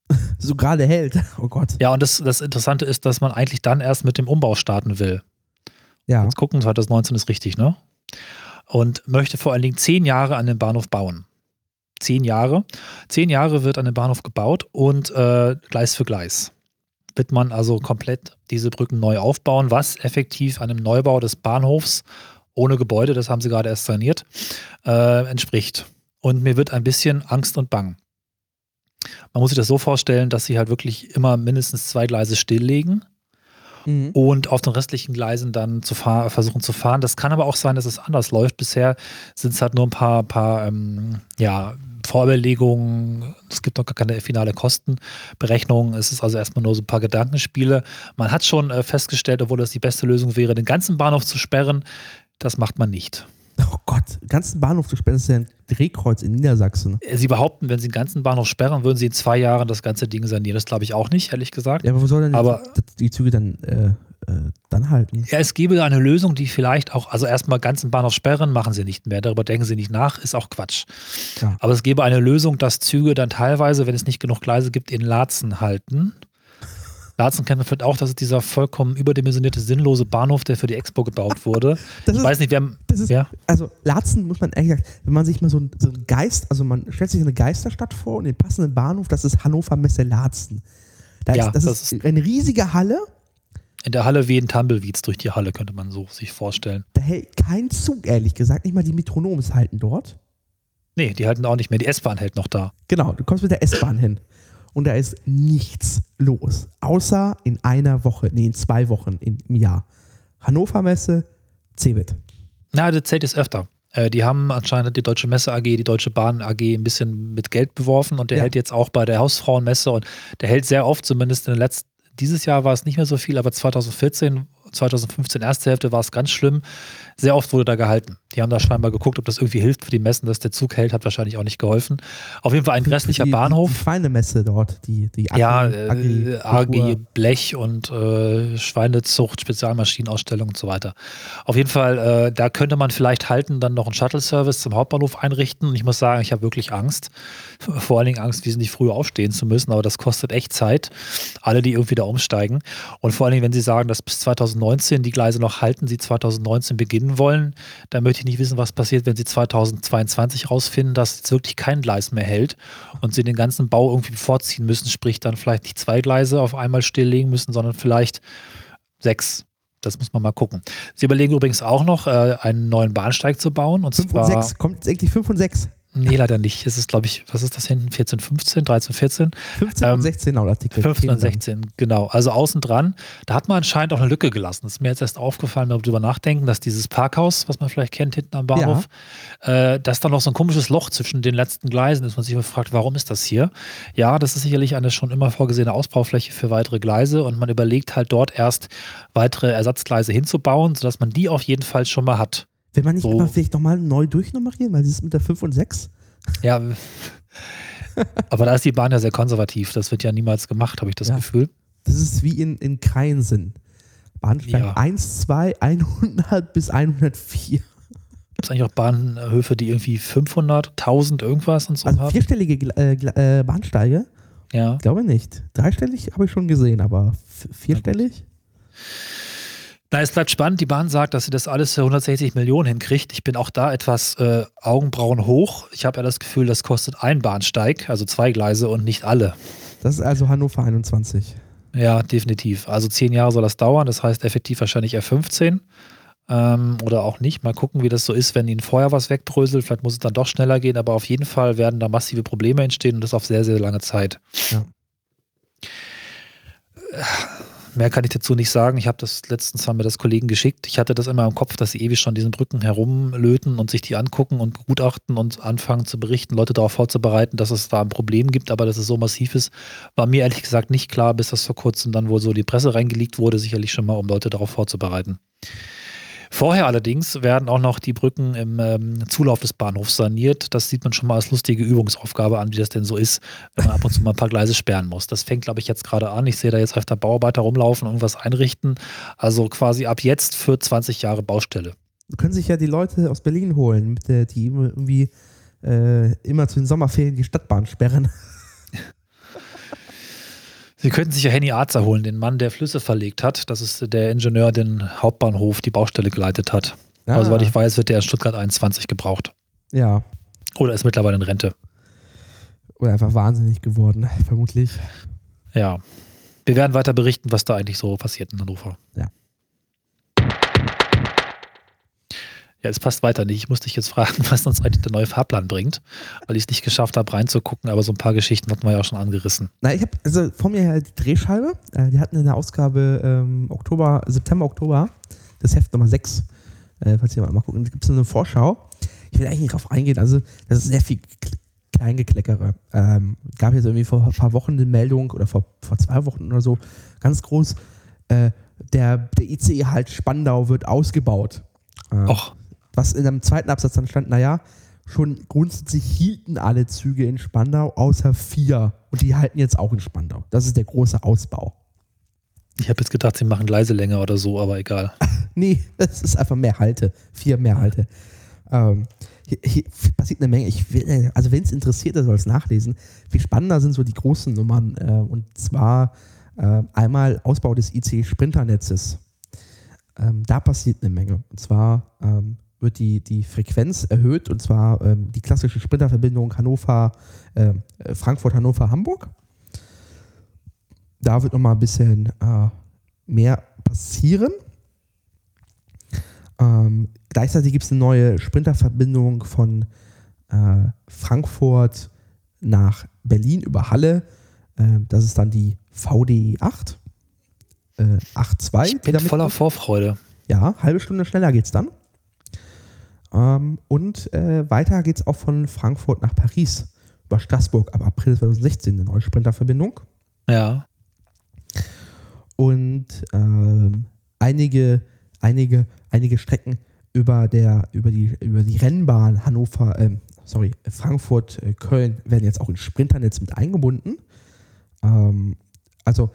[SPEAKER 2] so gerade hält. Oh Gott.
[SPEAKER 1] Ja, und das, das Interessante ist, dass man eigentlich dann erst mit dem Umbau starten will.
[SPEAKER 2] Ja.
[SPEAKER 1] Jetzt gucken, 2019 ist richtig, ne? Und möchte vor allen Dingen zehn Jahre an den Bahnhof bauen. Zehn Jahre. Zehn Jahre wird an den Bahnhof gebaut und äh, Gleis für Gleis. Wird man also komplett diese Brücken neu aufbauen, was effektiv einem Neubau des Bahnhofs ohne Gebäude, das haben sie gerade erst saniert, äh, entspricht. Und mir wird ein bisschen Angst und Bang. Man muss sich das so vorstellen, dass sie halt wirklich immer mindestens zwei Gleise stilllegen mhm. und auf den restlichen Gleisen dann zu versuchen zu fahren. Das kann aber auch sein, dass es anders läuft. Bisher sind es halt nur ein paar, paar ähm, ja, Vorüberlegungen, es gibt noch gar keine finale Kostenberechnung, es ist also erstmal nur so ein paar Gedankenspiele. Man hat schon äh, festgestellt, obwohl das die beste Lösung wäre, den ganzen Bahnhof zu sperren, das macht man nicht.
[SPEAKER 2] Oh Gott, den ganzen Bahnhof zu sperren, das ist ja ein Drehkreuz in Niedersachsen.
[SPEAKER 1] Sie behaupten, wenn Sie den ganzen Bahnhof sperren, würden Sie in zwei Jahren das ganze Ding sanieren. Das glaube ich auch nicht, ehrlich gesagt.
[SPEAKER 2] Ja, aber wo soll denn
[SPEAKER 1] aber,
[SPEAKER 2] die, die Züge dann, äh, äh, dann halten?
[SPEAKER 1] Ja, es gäbe eine Lösung, die vielleicht auch, also erstmal ganzen Bahnhof sperren, machen Sie nicht mehr. Darüber denken Sie nicht nach, ist auch Quatsch. Ja. Aber es gäbe eine Lösung, dass Züge dann teilweise, wenn es nicht genug Gleise gibt, in Laatzen halten Laatzen kennt man vielleicht auch, das ist dieser vollkommen überdimensionierte, sinnlose Bahnhof, der für die Expo gebaut wurde.
[SPEAKER 2] Das
[SPEAKER 1] ich
[SPEAKER 2] ist,
[SPEAKER 1] weiß nicht, wer.
[SPEAKER 2] Ist, ja? Also, Laatzen muss man ehrlich gesagt, wenn man sich mal so, so einen Geist, also man stellt sich eine Geisterstadt vor und den passenden Bahnhof, das ist Hannover Messe Laatzen. Da
[SPEAKER 1] ja,
[SPEAKER 2] ist, das, das ist eine riesige Halle.
[SPEAKER 1] In der Halle wie in Tumbleweeds durch die Halle, könnte man so sich vorstellen.
[SPEAKER 2] Da hält kein Zug, ehrlich gesagt. Nicht mal die Metronoms halten dort.
[SPEAKER 1] Nee, die halten auch nicht mehr. Die S-Bahn hält noch da.
[SPEAKER 2] Genau, du kommst mit der S-Bahn hin und da ist nichts los. Außer in einer Woche, nee, in zwei Wochen im Jahr. Hannover Messe, Cebit.
[SPEAKER 1] Na, das zählt jetzt öfter. Äh, die haben anscheinend die Deutsche Messe AG, die Deutsche Bahn AG ein bisschen mit Geld beworfen und der ja. hält jetzt auch bei der Hausfrauenmesse und der hält sehr oft, zumindest in den letzten, dieses Jahr war es nicht mehr so viel, aber 2014 2015 erste Hälfte war es ganz schlimm. Sehr oft wurde da gehalten. Die haben da scheinbar geguckt, ob das irgendwie hilft für die Messen, dass der Zug hält, hat wahrscheinlich auch nicht geholfen. Auf jeden Fall ein grässlicher
[SPEAKER 2] die,
[SPEAKER 1] Bahnhof.
[SPEAKER 2] Die, die Schweinemesse dort, die, die
[SPEAKER 1] Agri, Ja, äh, AG Blech und äh, Schweinezucht, Spezialmaschinenausstellung und so weiter. Auf jeden Fall, äh, da könnte man vielleicht halten, dann noch einen Shuttle-Service zum Hauptbahnhof einrichten. Und ich muss sagen, ich habe wirklich Angst. Vor allen Dingen Angst, wesentlich früher aufstehen zu müssen, aber das kostet echt Zeit. Alle, die irgendwie da umsteigen. Und vor allen Dingen, wenn Sie sagen, dass bis 2019 die Gleise noch halten, Sie 2019 beginnen wollen, dann möchte ich nicht wissen, was passiert, wenn sie 2022 rausfinden, dass jetzt wirklich kein Gleis mehr hält und sie den ganzen Bau irgendwie vorziehen müssen, sprich dann vielleicht nicht zwei Gleise auf einmal stilllegen müssen, sondern vielleicht sechs. Das muss man mal gucken. Sie überlegen übrigens auch noch, äh, einen neuen Bahnsteig zu bauen. Und
[SPEAKER 2] 5
[SPEAKER 1] zwar,
[SPEAKER 2] und 6, kommt jetzt eigentlich 5 und 6.
[SPEAKER 1] Nee, leider nicht. Es ist, glaube ich, was ist das hinten? 14, 15, 13, 14?
[SPEAKER 2] 15
[SPEAKER 1] Ähm,
[SPEAKER 2] und 16 laut Artikel.
[SPEAKER 1] 15 und
[SPEAKER 2] Themen.
[SPEAKER 1] 16, genau. Also außen dran. Da hat man anscheinend auch eine Lücke gelassen. Das ist mir jetzt erst aufgefallen, wenn wir drüber nachdenken, dass dieses Parkhaus, was man vielleicht kennt, hinten am Bahnhof, äh, dass da noch so ein komisches Loch zwischen den letzten Gleisen ist. Man sich immer fragt, warum ist das hier? Ja, das ist sicherlich eine schon immer vorgesehene Ausbaufläche für weitere Gleise und man überlegt halt dort erst weitere Ersatzgleise hinzubauen, sodass man die auf jeden Fall schon mal hat.
[SPEAKER 2] Wenn man nicht
[SPEAKER 1] So.
[SPEAKER 2] immer vielleicht nochmal neu durchnummerieren, weil ist mit der 5 und 6.
[SPEAKER 1] Ja. Aber da ist die Bahn ja sehr konservativ. Das wird ja niemals gemacht, habe ich das
[SPEAKER 2] Ja.
[SPEAKER 1] Gefühl.
[SPEAKER 2] Das ist wie in, in Kreinsinn. Bahnsteig
[SPEAKER 1] Ja.
[SPEAKER 2] 1, 2, 100 bis 104.
[SPEAKER 1] Gibt es eigentlich auch Bahnhöfe, die irgendwie 500, 1000 irgendwas und so
[SPEAKER 2] Also
[SPEAKER 1] haben?
[SPEAKER 2] vierstellige äh, äh, Bahnsteige?
[SPEAKER 1] Ja.
[SPEAKER 2] Ich glaube nicht. Dreistellig habe ich schon gesehen, aber vierstellig?
[SPEAKER 1] Na, es bleibt spannend. Die Bahn sagt, dass sie das alles für 160 Millionen hinkriegt. Ich bin auch da etwas äh, Augenbrauen hoch. Ich habe ja das Gefühl, das kostet ein Bahnsteig, also zwei Gleise und nicht alle.
[SPEAKER 2] Das ist also Hannover 21.
[SPEAKER 1] Ja, definitiv. Also zehn Jahre soll das dauern. Das heißt effektiv wahrscheinlich R15 ähm, oder auch nicht. Mal gucken, wie das so ist, wenn ihnen vorher was wegbröselt. Vielleicht muss es dann doch schneller gehen, aber auf jeden Fall werden da massive Probleme entstehen und das auf sehr, sehr lange Zeit.
[SPEAKER 2] Ja.
[SPEAKER 1] Mehr kann ich dazu nicht sagen. Ich habe das letztens haben mir das Kollegen geschickt. Ich hatte das immer im Kopf, dass sie ewig schon diesen Brücken herumlöten und sich die angucken und begutachten und anfangen zu berichten, Leute darauf vorzubereiten, dass es da ein Problem gibt, aber dass es so massiv ist, war mir ehrlich gesagt nicht klar, bis das vor kurzem dann wohl so die Presse reingelegt wurde, sicherlich schon mal, um Leute darauf vorzubereiten. Vorher allerdings werden auch noch die Brücken im ähm, Zulauf des Bahnhofs saniert. Das sieht man schon mal als lustige Übungsaufgabe an, wie das denn so ist, wenn man ab und zu mal ein paar Gleise sperren muss. Das fängt, glaube ich, jetzt gerade an. Ich sehe da jetzt öfter Bauarbeiter rumlaufen und irgendwas einrichten. Also quasi ab jetzt für 20 Jahre Baustelle.
[SPEAKER 2] Können sich ja die Leute aus Berlin holen, die irgendwie äh, immer zu den Sommerferien die Stadtbahn sperren.
[SPEAKER 1] Sie könnten sich ja Henny Arzer holen, den Mann, der Flüsse verlegt hat. Das ist der Ingenieur, den Hauptbahnhof, die Baustelle geleitet hat.
[SPEAKER 2] Ah,
[SPEAKER 1] Aber soweit ich weiß, wird der in Stuttgart 21 gebraucht.
[SPEAKER 2] Ja,
[SPEAKER 1] Oder ist mittlerweile in Rente.
[SPEAKER 2] oder einfach wahnsinnig geworden, vermutlich.
[SPEAKER 1] Ja. Wir werden weiter berichten, was da eigentlich so passiert in Hannover.
[SPEAKER 2] Ja.
[SPEAKER 1] Ja, es passt weiter nicht. Ich muss dich jetzt fragen, was uns eigentlich der neue Fahrplan bringt, weil ich es nicht geschafft habe, reinzugucken, aber so ein paar Geschichten hatten wir ja auch schon angerissen.
[SPEAKER 2] Na, ich habe also vor mir halt die Drehscheibe. Äh, die hatten in der Ausgabe ähm, Oktober, September, Oktober, das Heft Nummer 6. Äh, falls ihr mal, mal gucken, da gibt es eine Vorschau. Ich will eigentlich nicht drauf eingehen. Also, das ist sehr viel Kleingekleckere. Ähm, gab jetzt irgendwie vor ein paar Wochen eine Meldung oder vor, vor zwei Wochen oder so, ganz groß, äh, der, der ICE halt Spandau wird ausgebaut. Äh,
[SPEAKER 1] Och,
[SPEAKER 2] was in einem zweiten Absatz dann stand, naja, schon grundsätzlich hielten alle Züge in Spandau, außer vier. Und die halten jetzt auch in Spandau. Das ist der große Ausbau.
[SPEAKER 1] ich habe jetzt gedacht, sie machen leise länger oder so, aber egal.
[SPEAKER 2] Nee, das ist einfach mehr Halte. Vier mehr Halte. Ähm, hier, hier passiert eine Menge. Ich will, also wenn es interessiert, der soll es nachlesen. Viel spannender sind so die großen Nummern. Äh, und zwar äh, einmal Ausbau des IC-Sprinternetzes. Ähm, da passiert eine Menge. Und zwar ähm, wird die, die Frequenz erhöht und zwar ähm, die klassische Sprinterverbindung Hannover, äh, Frankfurt, Hannover, Hamburg. Da wird nochmal ein bisschen äh, mehr passieren. Ähm, gleichzeitig gibt es eine neue Sprinterverbindung von äh, Frankfurt nach Berlin über Halle. Äh, das ist dann die VDE 8. Äh, 8.2.
[SPEAKER 1] Ich bin voller. Vorfreude.
[SPEAKER 2] Ja, halbe Stunde schneller geht's dann. Ähm, und äh, weiter geht's auch von Frankfurt nach Paris über Straßburg ab April 2016 eine neue Sprinterverbindung.
[SPEAKER 1] Ja.
[SPEAKER 2] Und ähm, einige, einige, einige Strecken über, der, über, die, über die Rennbahn Hannover, ähm, sorry, Frankfurt, äh, Köln werden jetzt auch ins Sprinternetz mit eingebunden. Ähm, also,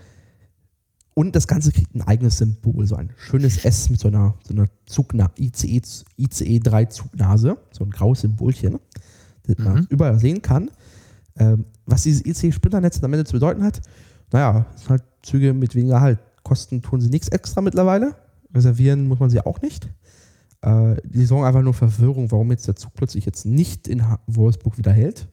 [SPEAKER 2] und das Ganze kriegt ein eigenes Symbol, so ein schönes S mit so einer, so einer Zugna ICE, ICE 3 Zugnase, so ein graues Symbolchen, das man
[SPEAKER 1] Mhm.
[SPEAKER 2] überall sehen kann. Ähm, was dieses ICE-Sprinternetz am Ende zu bedeuten hat, naja, es sind halt Züge mit weniger Halt. Kosten tun sie nichts extra mittlerweile. Reservieren muss man sie auch nicht. Äh, die sorgen einfach nur Verwirrung, warum jetzt der Zug plötzlich jetzt nicht in Wolfsburg wieder hält.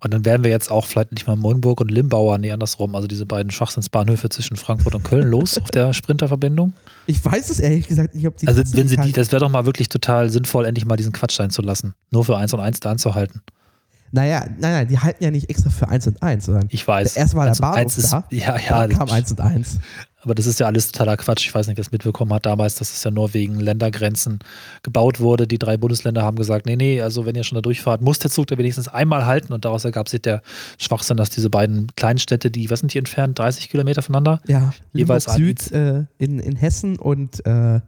[SPEAKER 1] Und dann wären wir jetzt auch vielleicht nicht mal Moldenburg und Limbauer, nee, andersrum, also diese beiden Schwachsinnsbahnhöfe zwischen Frankfurt und Köln los auf der Sprinterverbindung.
[SPEAKER 2] Ich weiß es ehrlich gesagt nicht, ob die.
[SPEAKER 1] Also, wenn sie die, das wäre doch mal wirklich total sinnvoll, endlich mal diesen Quatsch sein zu lassen. Nur für 1 und 1 da anzuhalten.
[SPEAKER 2] Naja, nein, nein, die halten ja nicht extra für 1 und 1, sondern
[SPEAKER 1] Ich weiß.
[SPEAKER 2] erst war der
[SPEAKER 1] 1 und
[SPEAKER 2] Bahnhof
[SPEAKER 1] 1 ist,
[SPEAKER 2] da,
[SPEAKER 1] ja, ja,
[SPEAKER 2] dann kam 1 und 1.
[SPEAKER 1] aber das ist ja alles totaler Quatsch. Ich weiß nicht, wer es mitbekommen hat damals, dass es ja nur wegen Ländergrenzen gebaut wurde. Die drei Bundesländer haben gesagt, nee, nee, also wenn ihr schon da durchfahrt, muss der Zug da wenigstens einmal halten und daraus ergab sich der Schwachsinn, dass diese beiden kleinen Städte, die, was sind die entfernt, 30 Kilometer voneinander?
[SPEAKER 2] Ja,
[SPEAKER 1] Jeweils
[SPEAKER 2] Limburg Süd äh, in, in Hessen und äh,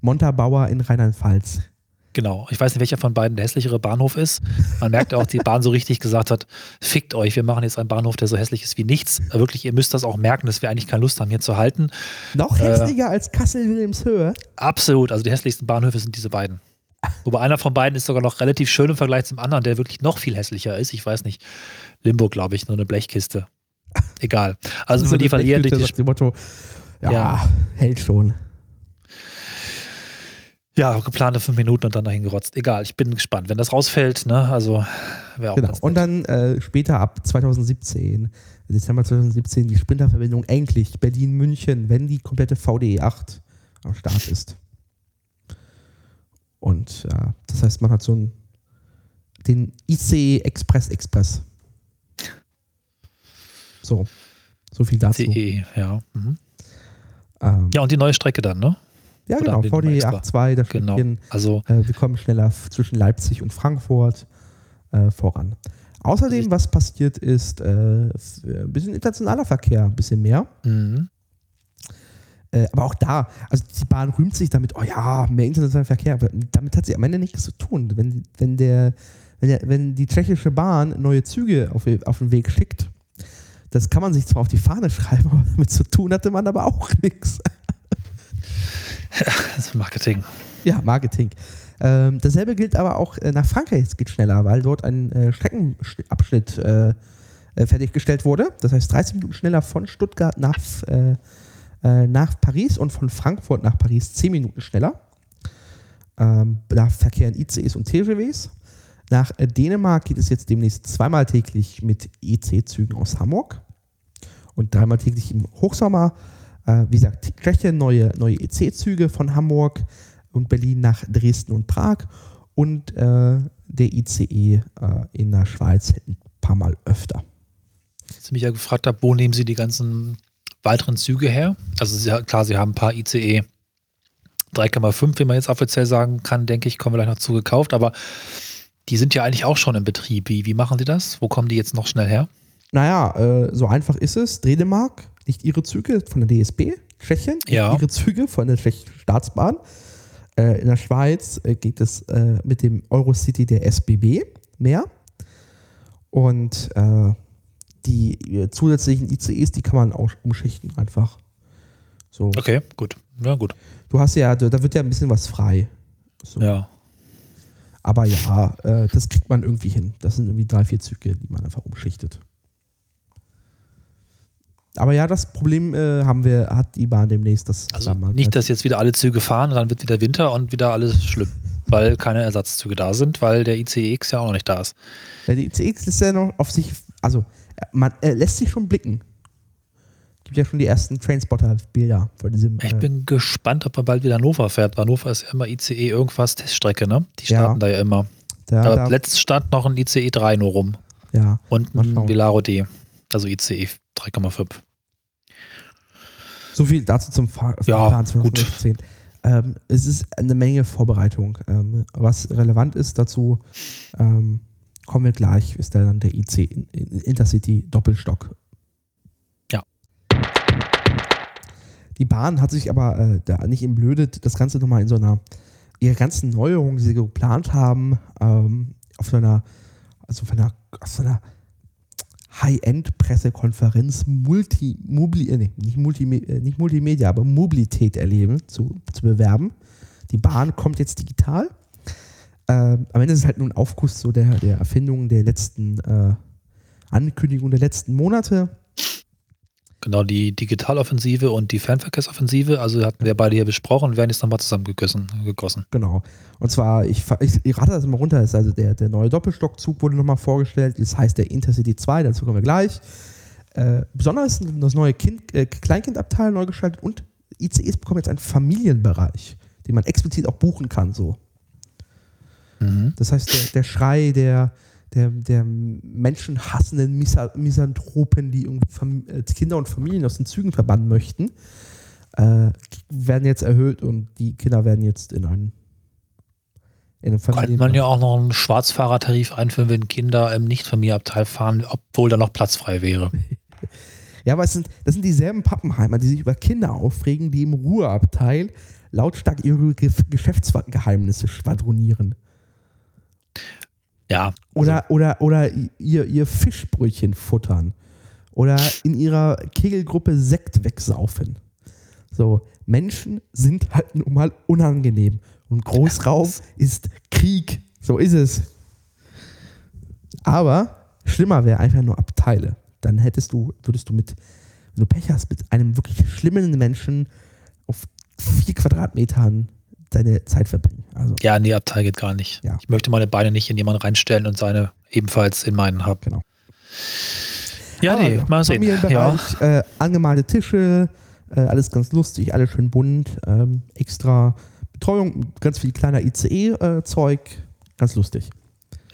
[SPEAKER 2] Montabaur in Rheinland-Pfalz.
[SPEAKER 1] Genau. Ich weiß nicht, welcher von beiden der hässlichere Bahnhof ist. Man merkt auch, die Bahn so richtig gesagt hat, fickt euch, wir machen jetzt einen Bahnhof, der so hässlich ist wie nichts. Wirklich, ihr müsst das auch merken, dass wir eigentlich keine Lust haben, hier zu halten.
[SPEAKER 2] Noch hässlicher als Kassel-Wilhelmshöhe.
[SPEAKER 1] Absolut. Also die hässlichsten Bahnhöfe sind diese beiden. Wobei einer von beiden ist sogar noch relativ schön im Vergleich zum anderen, der wirklich noch viel hässlicher ist. Ich weiß nicht. Limburg, glaube ich, nur eine Blechkiste. Egal. Also
[SPEAKER 2] So
[SPEAKER 1] für die verlieren durch die
[SPEAKER 2] nach dem Motto, ja,
[SPEAKER 1] Ja.
[SPEAKER 2] hält schon.
[SPEAKER 1] Ja, geplante fünf Minuten und dann dahin gerotzt. Egal, ich bin gespannt. Wenn das rausfällt, ne, also wäre auch
[SPEAKER 2] Genau. Und dann äh, später ab 2017, Dezember 2017, die Sprinterverbindung endlich Berlin-München, wenn die komplette VDE 8 am Start ist. Und ja, das heißt, man hat so einen, den ICE Express Express. So, so viel dazu.
[SPEAKER 1] CE, ja. Mhm.
[SPEAKER 2] Ähm,
[SPEAKER 1] Ja, und die neue Strecke dann, ne?
[SPEAKER 2] Ja,
[SPEAKER 1] oder
[SPEAKER 2] genau, VDE
[SPEAKER 1] extra?
[SPEAKER 2] 8.2, da
[SPEAKER 1] Genau.
[SPEAKER 2] Stückchen,
[SPEAKER 1] Also,
[SPEAKER 2] äh, wir kommen schneller zwischen Leipzig und Frankfurt äh, voran. Außerdem,
[SPEAKER 1] Ich-
[SPEAKER 2] was passiert ist, äh, f- ein bisschen internationaler Verkehr, ein bisschen mehr.
[SPEAKER 1] mhm.
[SPEAKER 2] Äh, aber auch da, also die Bahn rühmt sich damit, oh ja, mehr internationaler Verkehr, aber damit hat sie am Ende nichts zu tun. Wenn, wenn, der, wenn, der, wenn die tschechische Bahn neue Züge auf, auf den Weg schickt, das kann man sich zwar auf die Fahne schreiben, aber damit zu tun hatte man aber auch nichts.
[SPEAKER 1] das ist Marketing.
[SPEAKER 2] Ja, Marketing. Ähm, dasselbe gilt aber auch äh, nach Frankreich. Es geht schneller, weil dort ein äh, Streckenabschnitt äh, äh, fertiggestellt wurde. Das heißt 30 Minuten schneller von Stuttgart nach, äh, äh, nach Paris und von Frankfurt nach Paris 10 Minuten schneller. Ähm, da verkehren ICEs und TGWs. Nach Dänemark geht es jetzt demnächst zweimal täglich mit EC-Zügen aus Hamburg und dreimal täglich im Hochsommer. Äh, wie gesagt, Tschechien neue, neue EC-Züge von Hamburg und Berlin nach Dresden und Prag und äh, der ICE äh, in der Schweiz ein paar Mal öfter.
[SPEAKER 1] Als ich mich ja gefragt habe, wo nehmen Sie die ganzen weiteren Züge her? Also Sie, klar, Sie haben ein paar ICE 3,5, wie man jetzt offiziell sagen kann, denke ich, kommen wir gleich noch zu gekauft, aber die sind ja eigentlich auch schon in Betrieb. Wie, wie machen Sie das? Wo kommen die jetzt noch schnell her?
[SPEAKER 2] Naja, äh, so einfach ist es. Dänemark nicht ihre Züge von der DSB, Tschechien
[SPEAKER 1] Ja.
[SPEAKER 2] ihre Züge von der tschechischen Staatsbahn. Äh, in der Schweiz äh, geht es äh, mit dem Eurocity der SBB mehr. Und äh, die äh, zusätzlichen ICEs, die kann man auch umschichten einfach. So.
[SPEAKER 1] Okay, gut. Ja, gut.
[SPEAKER 2] Du hast ja, da wird ja ein bisschen was frei. So.
[SPEAKER 1] Ja.
[SPEAKER 2] Aber ja, äh, das kriegt man irgendwie hin. Das sind irgendwie drei, vier Züge, die man einfach umschichtet. Aber ja, das Problem äh, haben wir, hat die Bahn demnächst. Das
[SPEAKER 1] Also nicht, dass jetzt wieder alle Züge fahren dann wird wieder Winter und wieder alles schlimm, weil keine Ersatzzüge da sind, weil der ICEX ja auch noch nicht da ist.
[SPEAKER 2] Ja, die ICX ist ja noch auf sich, also man äh, lässt sich schon blicken. Gibt ja schon die ersten Trainspotter-Bilder von diesem.
[SPEAKER 1] Ich
[SPEAKER 2] äh,
[SPEAKER 1] bin gespannt, ob man bald wieder Hannover fährt. Hannover ist ja immer ICE irgendwas Teststrecke, ne? Die
[SPEAKER 2] Ja.
[SPEAKER 1] starten da ja immer.
[SPEAKER 2] da,
[SPEAKER 1] Aber
[SPEAKER 2] da,
[SPEAKER 1] letztens stand noch ein ICE 3 nur rum
[SPEAKER 2] ja.
[SPEAKER 1] und ein. Velaro D, also ICE 3,5.
[SPEAKER 2] So viel dazu zum Fahr
[SPEAKER 1] Ja,
[SPEAKER 2] Fahrplan 2016. Ähm, es ist eine Menge Vorbereitung. Ähm, was relevant ist dazu, ähm, kommen wir gleich, ist dann der IC in- in- Intercity Doppelstock.
[SPEAKER 1] Ja.
[SPEAKER 2] Die Bahn hat sich aber äh, da nicht im Blöde das Ganze nochmal in so einer, ihre ganzen Neuerungen, die sie geplant haben, ähm, auf so einer, also auf einer, auf so einer High-End-Pressekonferenz Multi, Mobli, äh, nee, nicht, Multi, äh, nicht Multimedia, aber Mobilität erleben, zu, zu bewerben. Die Bahn kommt jetzt digital. Ähm, am Ende ist es halt nur ein Aufguss so der, der Erfindungen der letzten äh, Ankündigungen der letzten Monate.
[SPEAKER 1] Genau, die Digitaloffensive und die Fernverkehrsoffensive, also hatten wir beide hier besprochen und werden jetzt nochmal zusammengegossen. Gegossen.
[SPEAKER 2] Genau. Und zwar, ich, ich, ich rate das mal runter, ist also der, der neue Doppelstockzug wurde nochmal vorgestellt, das heißt der Intercity 2, dazu kommen wir gleich. Äh, besonders das neue kind, äh, Kleinkindabteil neu gestaltet und ICEs bekommen jetzt einen Familienbereich, den man explizit auch buchen kann. So.
[SPEAKER 1] Mhm.
[SPEAKER 2] Das heißt, der, der Schrei der, der, der menschenhassenden Misa Misanthropen, die irgendwie Fam äh, Kinder und Familien aus den Zügen verbannen möchten, äh, werden jetzt erhöht und die Kinder werden jetzt in einen
[SPEAKER 1] Könnte man ja auch noch einen Schwarzfahrertarif einführen, wenn Kinder im Nicht-Familienabteil fahren, obwohl da noch Platz frei wäre.
[SPEAKER 2] Ja, aber es sind, das sind dieselben Pappenheimer, die sich über Kinder aufregen, die im Ruheabteil lautstark ihre Ge Geschäftsgeheimnisse schwadronieren.
[SPEAKER 1] Ja.
[SPEAKER 2] Oder, oder, oder ihr, ihr Fischbrötchen futtern. Oder in ihrer Kegelgruppe Sekt wegsaufen. So, Menschen sind halt nun mal unangenehm. Und Großraum ist Krieg. So ist es. Aber schlimmer wäre einfach nur Abteile. Dann hättest du, würdest du mit, wenn du Pech hast, mit einem wirklich schlimmen Menschen auf vier Quadratmetern deine Zeit verbringen. Also,
[SPEAKER 1] Ja, nee, Abteil geht gar nicht.
[SPEAKER 2] Ja.
[SPEAKER 1] Ich möchte meine Beine nicht in jemanden reinstellen und seine ebenfalls in meinen haben.
[SPEAKER 2] genau.
[SPEAKER 1] Ja,
[SPEAKER 2] Aber
[SPEAKER 1] nee, mal sehen. Ja.
[SPEAKER 2] Äh, angemalte Tische, äh, alles ganz lustig, alles schön bunt, ähm, extra Betreuung, ganz viel kleiner ICE-Zeug, ganz lustig.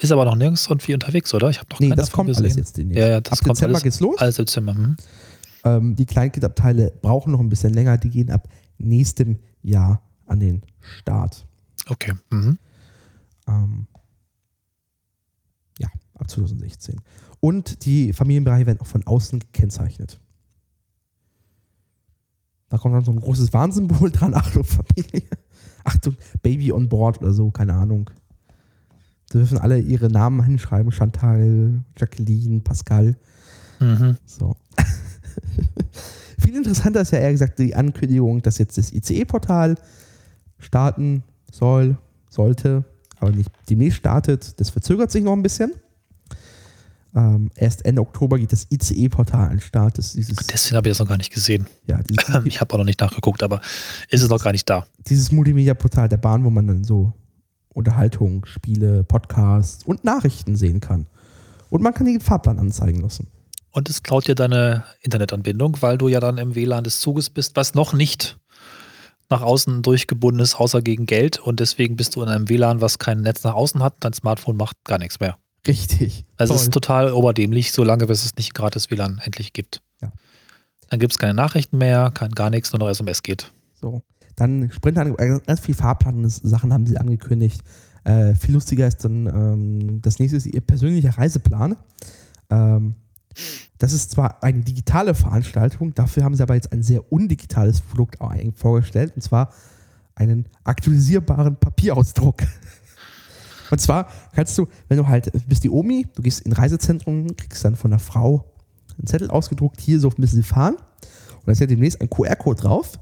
[SPEAKER 1] Ist aber noch nirgends irgendwie unterwegs, oder? Ich habe noch
[SPEAKER 2] Nee, das kommt
[SPEAKER 1] gesehen.
[SPEAKER 2] alles jetzt demnächst.
[SPEAKER 1] Ja, ja, das
[SPEAKER 2] ab
[SPEAKER 1] kommt
[SPEAKER 2] Dezember
[SPEAKER 1] alles,
[SPEAKER 2] geht's los.
[SPEAKER 1] alles im Zimmer. Hm.
[SPEAKER 2] Ähm, die Kleinkindabteile brauchen noch ein bisschen länger, die gehen ab nächstem Jahr an den Start.
[SPEAKER 1] Okay. Mhm.
[SPEAKER 2] Ähm, ja, ab 2016. Und die Familienbereiche werden auch von außen gekennzeichnet. Da kommt dann so ein großes Warnsymbol dran. Achtung, Familie. Achtung, Baby on board oder so, keine Ahnung. Da dürfen alle ihre Namen hinschreiben. Chantal, Jacqueline, Pascal.
[SPEAKER 1] Mhm.
[SPEAKER 2] So. Viel interessanter ist ja eher gesagt die Ankündigung, dass jetzt das ICE-Portal starten soll, sollte, aber nicht demnächst startet. Das verzögert sich noch ein bisschen. Ähm, erst Ende Oktober geht das ICE-Portal an den Start. Das,
[SPEAKER 1] Deswegen habe ich das noch gar nicht gesehen.
[SPEAKER 2] ja, dieses,
[SPEAKER 1] Ich habe auch noch nicht nachgeguckt, aber ist es noch gar nicht da.
[SPEAKER 2] dieses Multimedia-Portal der Bahn, wo man dann so Unterhaltung, Spiele, Podcasts und Nachrichten sehen kann. Und man kann den Fahrplan anzeigen lassen.
[SPEAKER 1] Und es klaut dir deine Internetanbindung, weil du ja dann im WLAN des Zuges bist, was noch nicht nach außen durchgebunden ist, außer gegen Geld. Und deswegen bist du in einem WLAN, was kein Netz nach außen hat. Dein Smartphone macht gar nichts mehr.
[SPEAKER 2] Richtig.
[SPEAKER 1] Also es ist total oberdämlich, solange bis es nicht gratis WLAN endlich gibt.
[SPEAKER 2] Ja.
[SPEAKER 1] Dann gibt es keine Nachrichten mehr, kein gar nichts, nur noch SMS geht.
[SPEAKER 2] So. Dann Sprint, äh, ganz viel Fahrplan-Sachen haben sie angekündigt. Äh, viel lustiger ist dann ähm, das nächste ist ihr persönlicher Reiseplan. Ähm, das ist zwar eine digitale Veranstaltung, dafür haben sie aber jetzt ein sehr undigitales Produkt vorgestellt, und zwar einen aktualisierbaren Papierausdruck. Und zwar kannst du, wenn du halt, bist die Omi, du gehst in Reisezentrum, kriegst dann von der Frau einen Zettel ausgedruckt, hier so ein bisschen fahren. Und da ist ja demnächst ein QR-Code drauf,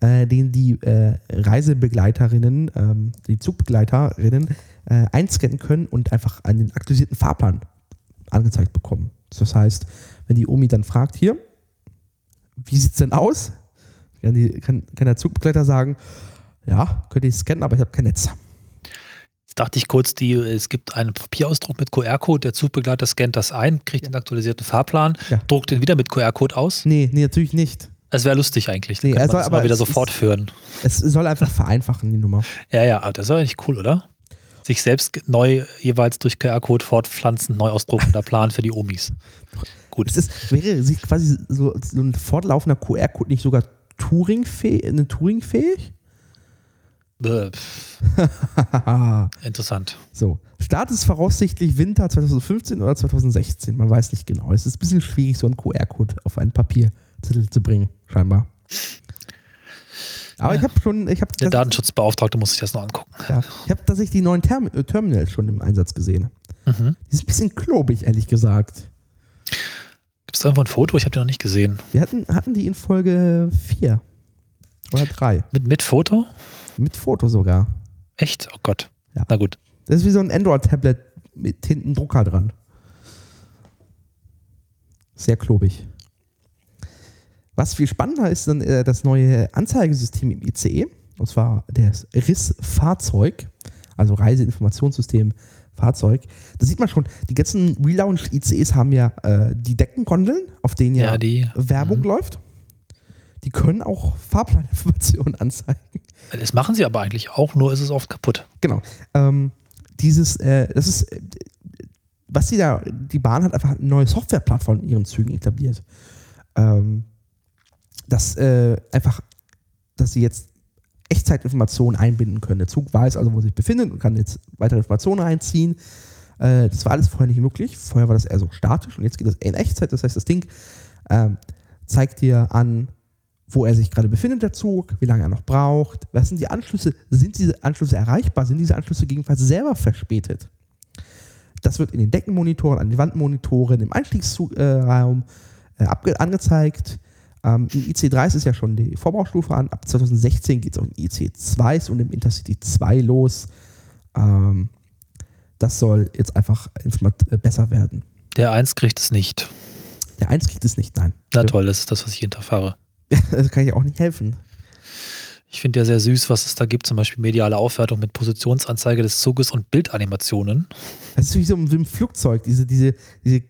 [SPEAKER 2] äh, den die äh, Reisebegleiterinnen, ähm, die Zugbegleiterinnen äh, einscannen können und einfach einen aktualisierten Fahrplan angezeigt bekommen. Das heißt, wenn die Omi dann fragt, hier, wie sieht's denn aus? Kann, die, kann, kann der Zugbegleiter sagen, ja, könnt ihr scannen, aber ich habe kein Netz.
[SPEAKER 1] Jetzt dachte ich kurz, die, es gibt einen Papierausdruck mit QR-Code, der Zugbegleiter scannt das ein, kriegt den aktualisierten Fahrplan,
[SPEAKER 2] Ja.
[SPEAKER 1] druckt den wieder mit QR-Code aus.
[SPEAKER 2] Nee, nee, natürlich nicht.
[SPEAKER 1] Das wäre lustig eigentlich.
[SPEAKER 2] Nee,
[SPEAKER 1] könnte
[SPEAKER 2] er
[SPEAKER 1] man
[SPEAKER 2] soll
[SPEAKER 1] das
[SPEAKER 2] aber-
[SPEAKER 1] mal wieder
[SPEAKER 2] es
[SPEAKER 1] so
[SPEAKER 2] ist-
[SPEAKER 1] fortführen.
[SPEAKER 2] Es soll einfach vereinfachen, die Nummer.
[SPEAKER 1] Ja, ja, aber das ist eigentlich cool, oder? Sich selbst neu jeweils durch QR-Code fortpflanzen, neu ausdruckender Plan für die Omis. Gut.
[SPEAKER 2] Es ist, wäre quasi so, so ein fortlaufender QR-Code nicht sogar Turing-fähig? Eine Turing-fähig?
[SPEAKER 1] Pff, interessant.
[SPEAKER 2] so. Start ist voraussichtlich Winter 2015 oder 2016. Man weiß nicht genau. Es ist ein bisschen schwierig, so einen QR-Code auf einen Papierzettel zu bringen, scheinbar. Aber
[SPEAKER 1] Ja.
[SPEAKER 2] ich habe schon, ich habe
[SPEAKER 1] Der Datenschutzbeauftragte muss sich das noch angucken.
[SPEAKER 2] ja, ich habe tatsächlich die neuen Term äh, Terminals schon im Einsatz gesehen.
[SPEAKER 1] Mhm.
[SPEAKER 2] Die sind ein bisschen klobig, ehrlich gesagt.
[SPEAKER 1] Gibt es da irgendwo ein Foto? Ich habe den noch nicht gesehen.
[SPEAKER 2] Wir hatten, hatten die in Folge 4 oder 3.
[SPEAKER 1] Mit, mit Foto?
[SPEAKER 2] Mit Foto sogar.
[SPEAKER 1] Echt? Oh Gott.
[SPEAKER 2] Ja.
[SPEAKER 1] Na gut.
[SPEAKER 2] Das ist wie so ein Android-Tablet mit hinten Drucker dran. Sehr klobig. Was viel spannender ist dann äh, das neue Anzeigesystem im ICE, und zwar das RIS-Fahrzeug, also Reiseinformationssystem Fahrzeug. Da sieht man schon, die ganzen Relaunch-ICEs haben ja äh, die Deckengondeln, auf denen ja,
[SPEAKER 1] Ja, die-
[SPEAKER 2] Werbung
[SPEAKER 1] mhm.
[SPEAKER 2] läuft. Die können auch Fahrplaninformationen anzeigen.
[SPEAKER 1] Das machen sie aber eigentlich auch, nur ist es oft kaputt.
[SPEAKER 2] Genau. Ähm, dieses, äh, das ist, äh, was sie da, die Bahn hat einfach eine neue Softwareplattform in ihren Zügen etabliert. Ähm, dass äh, einfach, dass sie jetzt Echtzeitinformationen einbinden können. Der Zug weiß also, wo er sich befindet und kann jetzt weitere Informationen einziehen. Äh, das war alles vorher nicht möglich. Vorher war das eher so statisch und jetzt geht das in Echtzeit. Das heißt, das Ding ähm, zeigt dir an, wo er sich gerade befindet, der Zug, wie lange er noch braucht, was sind die Anschlüsse, sind diese Anschlüsse erreichbar, sind diese Anschlüsse gegebenenfalls selber verspätet. Das wird in den Deckenmonitoren, an den Wandmonitoren, im Einstiegsraum äh, angezeigt. Ähm, Im IC3 ist ja schon die Vorbaustufe an. Ab 2016 geht es auch in IC2 und im Intercity 2 los. Ähm, das soll jetzt einfach äh, besser werden.
[SPEAKER 1] Der 1 kriegt es nicht.
[SPEAKER 2] Der 1 kriegt es nicht, nein.
[SPEAKER 1] Na toll, das ist das, was ich jeden Tag fahre.
[SPEAKER 2] Das kann ich auch nicht helfen.
[SPEAKER 1] Ich finde ja sehr süß, was es da gibt, zum Beispiel mediale Aufwertung mit Positionsanzeige des Zuges und Bildanimationen.
[SPEAKER 2] Das ist wie so ein Flugzeug, diese, diese, diese äh,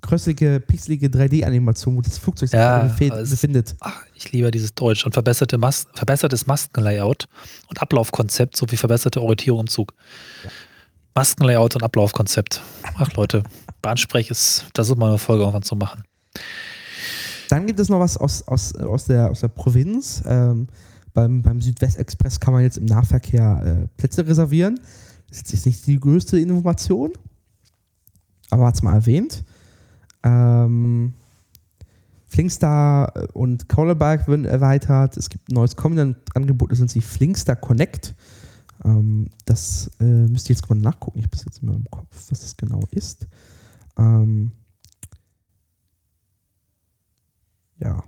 [SPEAKER 2] krösselige, pixelige 3D-Animation, wo das Flugzeug sich
[SPEAKER 1] Ja,
[SPEAKER 2] befindet.
[SPEAKER 1] Ach, ich liebe dieses Deutsch und verbesserte Mas verbessertes Maskenlayout und Ablaufkonzept sowie verbesserte Orientierung im Zug. Maskenlayout und Ablaufkonzept. Ach Leute, Bahnsprech ist, das ist mal eine Folge irgendwann zu machen.
[SPEAKER 2] Dann gibt es noch was aus, aus, aus, der, aus der Provinz. Ähm, beim, beim Südwestexpress kann man jetzt im Nahverkehr äh, Plätze reservieren. Das ist jetzt nicht die größte Information, aber hat es mal erwähnt. Ähm, Flingstar und Colorberg werden erweitert. Es gibt ein neues Content-Angebot, das nennt sich Flingstar Connect. Ähm, das äh, müsst ihr jetzt mal nachgucken. Ich habe das jetzt immer im Kopf, was das genau ist. Ähm, ja.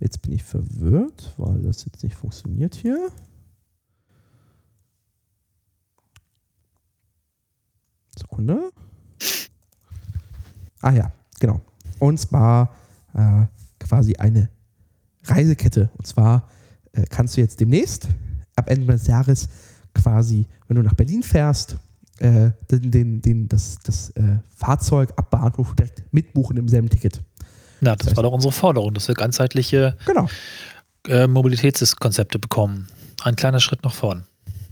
[SPEAKER 2] Jetzt bin ich verwirrt, weil das jetzt nicht funktioniert hier. Sekunde. Ah ja, genau. Und zwar äh, quasi eine Reisekette. Und zwar äh, kannst du jetzt demnächst, ab Ende des Jahres, quasi, wenn du nach Berlin fährst, äh, den, den, den, das, das äh, Fahrzeug ab Bahnhof direkt mitbuchen im selben Ticket.
[SPEAKER 1] Na, das war doch unsere Forderung, dass wir ganzheitliche
[SPEAKER 2] Genau.
[SPEAKER 1] äh, Mobilitätskonzepte bekommen. Ein kleiner Schritt nach vorn.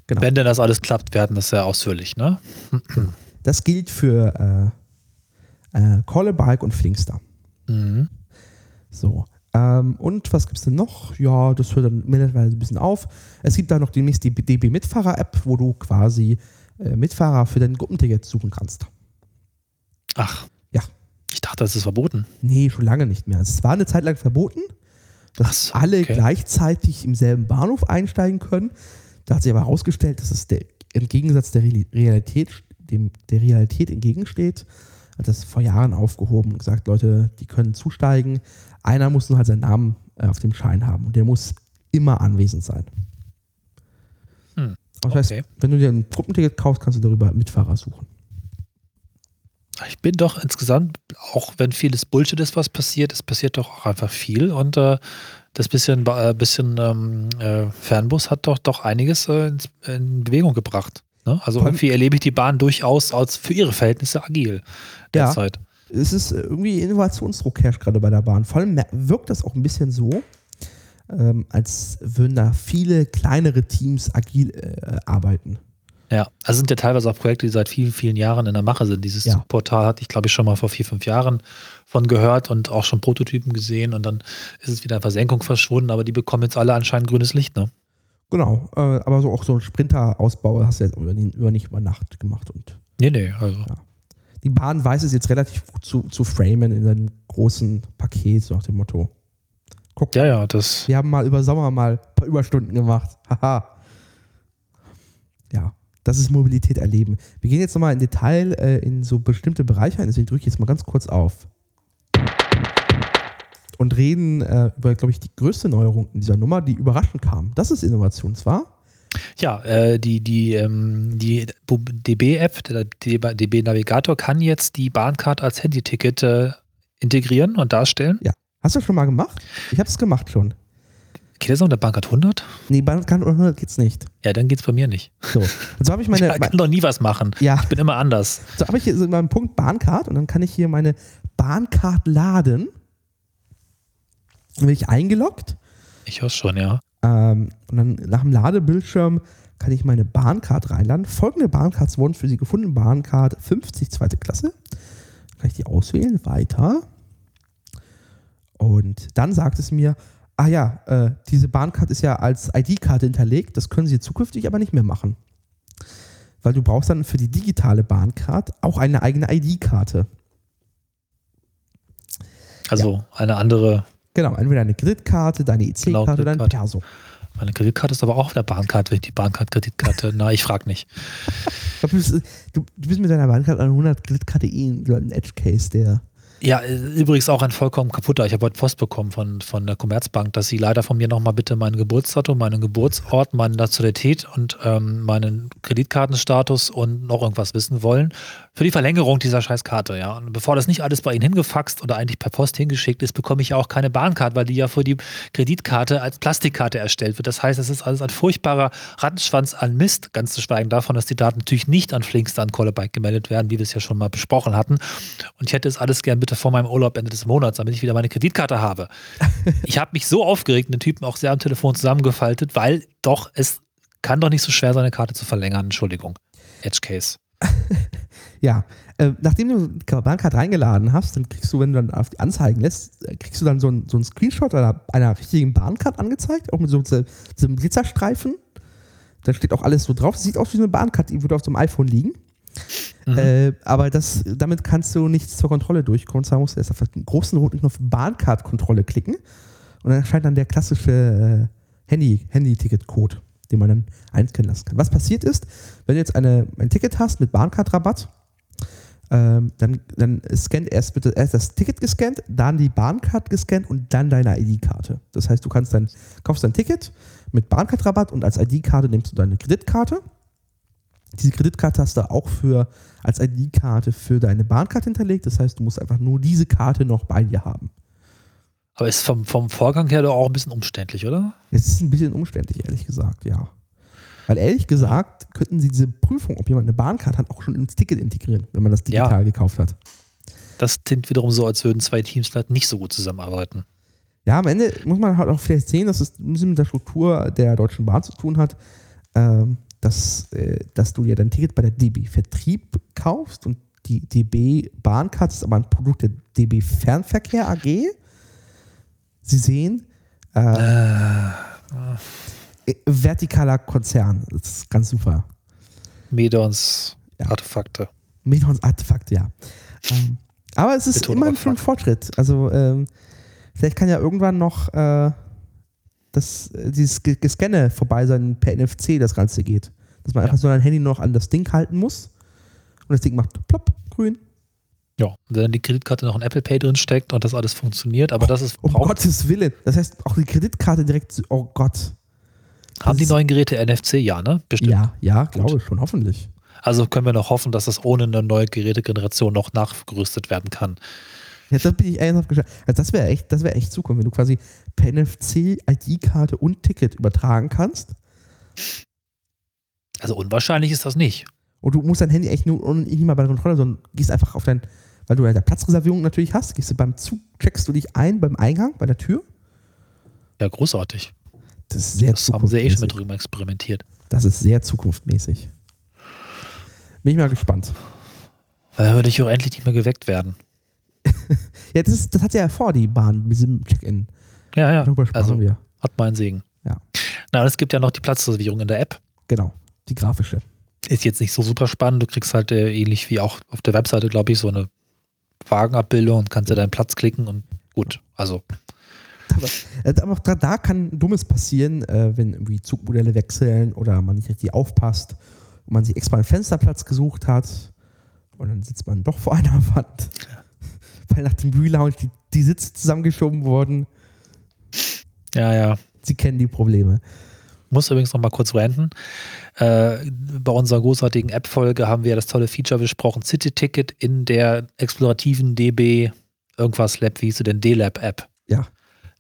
[SPEAKER 2] Genau.
[SPEAKER 1] Wenn denn das alles klappt, werden das sehr ausführlich, ne?
[SPEAKER 2] Das gilt für äh, Callabike und Flinkster.
[SPEAKER 1] Mhm.
[SPEAKER 2] So. Ähm, und was gibt es denn noch? Ja, das hört dann mittlerweile ein bisschen auf. Es gibt da noch demnächst die DB Mitfahrer-App, wo du quasi äh, Mitfahrer für dein Gruppenticket suchen kannst.
[SPEAKER 1] Ach.
[SPEAKER 2] Ja.
[SPEAKER 1] Ich dachte, das ist verboten.
[SPEAKER 2] Nee, schon lange nicht mehr. Es war eine Zeit lang verboten, dass
[SPEAKER 1] so,
[SPEAKER 2] alle
[SPEAKER 1] okay.
[SPEAKER 2] gleichzeitig im selben Bahnhof einsteigen können. Da hat sich aber herausgestellt, dass es der, im Gegensatz der Reali- Realität, dem, der Realität entgegensteht. Hat das vor Jahren aufgehoben und gesagt, Leute, die können zusteigen. Einer muss nur halt seinen Namen äh, auf dem Schein haben und der muss immer anwesend sein.
[SPEAKER 1] Hm,
[SPEAKER 2] Das heißt,
[SPEAKER 1] okay.
[SPEAKER 2] wenn du dir ein Gruppenticket kaufst, kannst du darüber Mitfahrer suchen.
[SPEAKER 1] Ich bin doch insgesamt, auch wenn vieles Bullshit ist, was passiert, es passiert doch auch einfach viel und äh, das bisschen, äh, bisschen ähm, äh, Fernbus hat doch doch einiges äh, in Bewegung gebracht. Ne? Also
[SPEAKER 2] allem-
[SPEAKER 1] irgendwie erlebe ich die Bahn durchaus als für ihre Verhältnisse agil
[SPEAKER 2] Ja.
[SPEAKER 1] derzeit.
[SPEAKER 2] es ist irgendwie Innovationsdruck herrscht gerade bei der Bahn. Vor allem wirkt das auch ein bisschen so, ähm, als würden da viele kleinere Teams agil äh, arbeiten.
[SPEAKER 1] Ja, also sind ja teilweise auch Projekte, die seit vielen, vielen Jahren in der Mache sind. Dieses
[SPEAKER 2] Ja.
[SPEAKER 1] Portal hatte ich, glaube ich, schon mal vor vier, fünf Jahren von gehört und auch schon Prototypen gesehen und dann ist es wieder in Versenkung verschwunden, aber die bekommen jetzt alle anscheinend grünes Licht, ne?
[SPEAKER 2] Genau, äh, aber so auch so ein Sprinter-Ausbau hast du jetzt über, über nicht über Nacht gemacht. Und
[SPEAKER 1] Nee, nee, also.
[SPEAKER 2] die Bahn weiß es jetzt relativ gut zu, zu framen in einem großen Paket, so nach dem Motto. Guck,
[SPEAKER 1] Ja, ja, das.
[SPEAKER 2] wir haben mal über Sommer mal ein paar Überstunden gemacht. Haha. ja, das ist Mobilität erleben. Wir gehen jetzt nochmal in Detail äh, in so bestimmte Bereiche ein, deswegen drücke ich jetzt mal ganz kurz auf. Und reden äh, über, glaube ich, die größte Neuerung in dieser Nummer, die überraschend kam. Das ist Innovation zwar.
[SPEAKER 1] Ja, äh, die, die, ähm, die DB-App, der DB-Navigator kann jetzt die Bahncard als Handyticket äh, integrieren und darstellen.
[SPEAKER 2] Ja. Hast du das schon mal gemacht? Ich habe es gemacht schon.
[SPEAKER 1] Geht das noch der Bahncard 100?
[SPEAKER 2] Nee, Bahncard 100 geht's nicht.
[SPEAKER 1] Ja, dann geht's bei mir nicht.
[SPEAKER 2] So. So habe ich meine.
[SPEAKER 1] Ich kann doch nie was machen.
[SPEAKER 2] Ja.
[SPEAKER 1] Ich bin immer anders.
[SPEAKER 2] So habe ich hier so meinen Punkt Bahncard und dann kann ich hier meine Bahncard laden. Dann bin ich eingeloggt.
[SPEAKER 1] Ich höre schon, ja.
[SPEAKER 2] Ähm, und dann nach dem Ladebildschirm kann ich meine Bahncard reinladen. Folgende Bahncards wurden für Sie gefunden. Bahncard 50, zweite Klasse. Kann ich die auswählen? Weiter. Und dann sagt es mir, ah ja, äh, diese Bahncard ist ja als ID-Karte hinterlegt. Das können Sie zukünftig aber nicht mehr machen. Weil du brauchst dann für die digitale Bahncard auch eine eigene ID-Karte.
[SPEAKER 1] Also eine andere.
[SPEAKER 2] Genau, entweder eine Kreditkarte, deine IC-Karte
[SPEAKER 1] Genau,
[SPEAKER 2] oder
[SPEAKER 1] Kreditkarte.
[SPEAKER 2] Perso.
[SPEAKER 1] Meine Kreditkarte ist aber auch auf der Bahncard, die Bahncard-Kreditkarte. Na, ich frage nicht.
[SPEAKER 2] Du, bist, du, du bist mit deiner Bahncard an 100 Kreditkarte eh ein Edge-Case, der
[SPEAKER 1] Ja, äh, übrigens auch ein vollkommen kaputter. Ich habe heute Post bekommen von, von der Commerzbank, dass sie leider von mir nochmal bitte mein Geburtsdatum, meinen Geburtsort, meine Nationalität und ähm, meinen Kreditkartenstatus und noch irgendwas wissen wollen für die Verlängerung dieser Scheißkarte. Ja. Und bevor das nicht alles bei Ihnen hingefaxt oder eigentlich per Post hingeschickt ist, bekomme ich ja auch keine Bahncard, weil die ja für die Kreditkarte als Plastikkarte erstellt wird. Das heißt, es ist alles ein furchtbarer Rattenschwanz an Mist, ganz zu schweigen davon, dass die Daten natürlich nicht an Flinkster an Callabike gemeldet werden, wie wir es ja schon mal besprochen hatten. Und ich hätte es alles gern bitte vor meinem Urlaub Ende des Monats, damit ich wieder meine Kreditkarte habe. ich habe mich so aufgeregt, den Typen auch sehr am Telefon zusammengefaltet, weil doch, es kann doch nicht so schwer sein, eine Karte zu verlängern. Entschuldigung. Edge Case.
[SPEAKER 2] Ja, äh, nachdem du die Bahncard reingeladen hast, dann kriegst du, wenn du dann auf die Anzeigen lässt, äh, kriegst du dann so ein, so ein Screenshot einer, einer richtigen Bahncard angezeigt, auch mit so, so so einem Glitzerstreifen. Da steht auch alles so drauf. Das sieht aus wie eine Bahncard, die würde auf so einem iPhone liegen.
[SPEAKER 1] Mhm.
[SPEAKER 2] Äh, aber das, damit kannst du nichts zur Kontrolle durchkommen. Zwar musst du erst auf den großen roten Knopf Bahncard-Kontrolle klicken. Und dann erscheint dann der klassische äh, Handy, Handy-Ticket-Code, den man dann einscannen lassen kann. Was passiert ist, wenn du jetzt eine, ein Ticket hast mit Bahncard-Rabatt, ähm, dann, dann scannt erst bitte erst das Ticket gescannt, dann die Bahncard gescannt und dann deine ID-Karte. Das heißt, du kannst dann, kaufst dein Ticket mit Bahncard-Rabatt und als ID-Karte nimmst du deine Kreditkarte. Diese Kreditkarte hast du auch für, als ID-Karte für deine Bahncard hinterlegt. Das heißt, du musst einfach nur diese Karte noch bei dir haben.
[SPEAKER 1] Aber ist vom, vom Vorgang her doch auch ein bisschen umständlich, oder?
[SPEAKER 2] Es ist ein bisschen umständlich, ehrlich gesagt, ja. Weil ehrlich gesagt könnten sie diese Prüfung, ob jemand eine Bahncard hat, auch schon ins Ticket integrieren, wenn man das digital
[SPEAKER 1] Ja.
[SPEAKER 2] gekauft hat.
[SPEAKER 1] Das klingt wiederum so, als würden zwei Teams vielleicht nicht so gut zusammenarbeiten.
[SPEAKER 2] Ja, am Ende muss man halt auch vielleicht sehen, dass es ein bisschen mit der Struktur der Deutschen Bahn zu tun hat, ähm, dass, äh, dass du ja dein Ticket bei der DB Vertrieb kaufst und die DB Bahncard ist aber ein Produkt der DB Fernverkehr AG. Sie sehen, Äh,
[SPEAKER 1] äh,
[SPEAKER 2] vertikaler Konzern. Das ist ganz super.
[SPEAKER 1] Medons
[SPEAKER 2] Ja.
[SPEAKER 1] Artefakte.
[SPEAKER 2] Medons Artefakt, ja. Ähm, aber es ist
[SPEAKER 1] Betonung
[SPEAKER 2] immerhin schon ein. Fortschritt. Also ähm, vielleicht kann ja irgendwann noch äh, das, äh, dieses Ge- Gescanne vorbei sein, per NFC das Ganze geht. Dass man
[SPEAKER 1] Ja.
[SPEAKER 2] einfach so ein Handy noch an das Ding halten muss und das Ding macht plopp, grün.
[SPEAKER 1] Ja. Und wenn dann die Kreditkarte noch ein Apple Pay drin steckt und das alles funktioniert, aber das ist
[SPEAKER 2] Um Gottes Willen. Das heißt, auch die Kreditkarte direkt, oh Gott.
[SPEAKER 1] Haben die
[SPEAKER 2] das-
[SPEAKER 1] neuen Geräte NFC, ja, ne? Bestimmt.
[SPEAKER 2] Ja, ja, glaube schon, hoffentlich.
[SPEAKER 1] Also können wir noch hoffen, dass das ohne eine neue Gerätegeneration noch nachgerüstet werden kann.
[SPEAKER 2] Jetzt bin ich ernsthaft gespannt. Also das wäre echt, das wäre echt Zukunft, wenn du quasi per NFC ID-Karte und Ticket übertragen kannst.
[SPEAKER 1] Also unwahrscheinlich ist das nicht.
[SPEAKER 2] Und du musst dein Handy echt nur nicht mal bei der Kontrolle, sondern gehst einfach auf dein, weil du ja der Platzreservierung natürlich hast, gehst du beim Zug, checkst du dich ein beim Eingang, bei der Tür.
[SPEAKER 1] Ja, großartig.
[SPEAKER 2] Das ist sehr
[SPEAKER 1] Das haben sie eh schon mit
[SPEAKER 2] zukunftsmäßig.
[SPEAKER 1] drüben experimentiert.
[SPEAKER 2] Das ist sehr zukunftsmäßig. Bin ich mal gespannt.
[SPEAKER 1] Weil da würde ich auch endlich nicht mehr geweckt werden.
[SPEAKER 2] Ja, das, ist, das hat ja vor, die Bahn mit diesem Check-in.
[SPEAKER 1] Ja, ja.
[SPEAKER 2] Darüber
[SPEAKER 1] Also
[SPEAKER 2] wir.
[SPEAKER 1] hat meinen Segen.
[SPEAKER 2] Ja.
[SPEAKER 1] Na, es gibt ja noch die Platzreservierung in der App.
[SPEAKER 2] Genau. Die grafische.
[SPEAKER 1] Ist jetzt nicht so super spannend. Du kriegst halt äh, ähnlich wie auch auf der Webseite, glaube ich, so eine Wagenabbildung und kannst dir deinen Platz klicken und gut. Also,
[SPEAKER 2] Aber, äh, aber auch da, kann Dummes passieren, äh, wenn irgendwie Zugmodelle wechseln oder man nicht richtig aufpasst und man sich extra einen Fensterplatz gesucht hat und dann sitzt man doch vor einer Wand, weil nach dem Relounge die, die Sitze zusammengeschoben wurden.
[SPEAKER 1] ja, ja.
[SPEAKER 2] Sie kennen die Probleme.
[SPEAKER 1] Muss übrigens noch mal kurz ranten. Äh, bei unserer großartigen App-Folge haben wir das tolle Feature besprochen: City-Ticket in der explorativen DB irgendwas Lab, wie hieß sie denn? D-Lab-App.
[SPEAKER 2] Ja.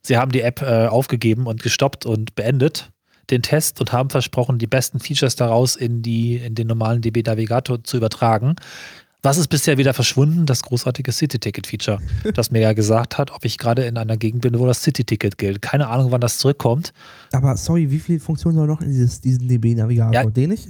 [SPEAKER 1] Sie haben die App äh, aufgegeben und gestoppt und beendet den Test und haben versprochen, die besten Features daraus in, die, in den normalen DB Navigator zu übertragen. Was ist bisher wieder verschwunden? Das großartige City-Ticket-Feature, das mir ja gesagt hat, ob ich gerade in einer Gegend bin, wo das City-Ticket gilt. Keine Ahnung, wann das zurückkommt.
[SPEAKER 2] Aber sorry, wie viele Funktionen soll noch in dieses, diesen DB-Navigator?
[SPEAKER 1] Ja,
[SPEAKER 2] Den nicht?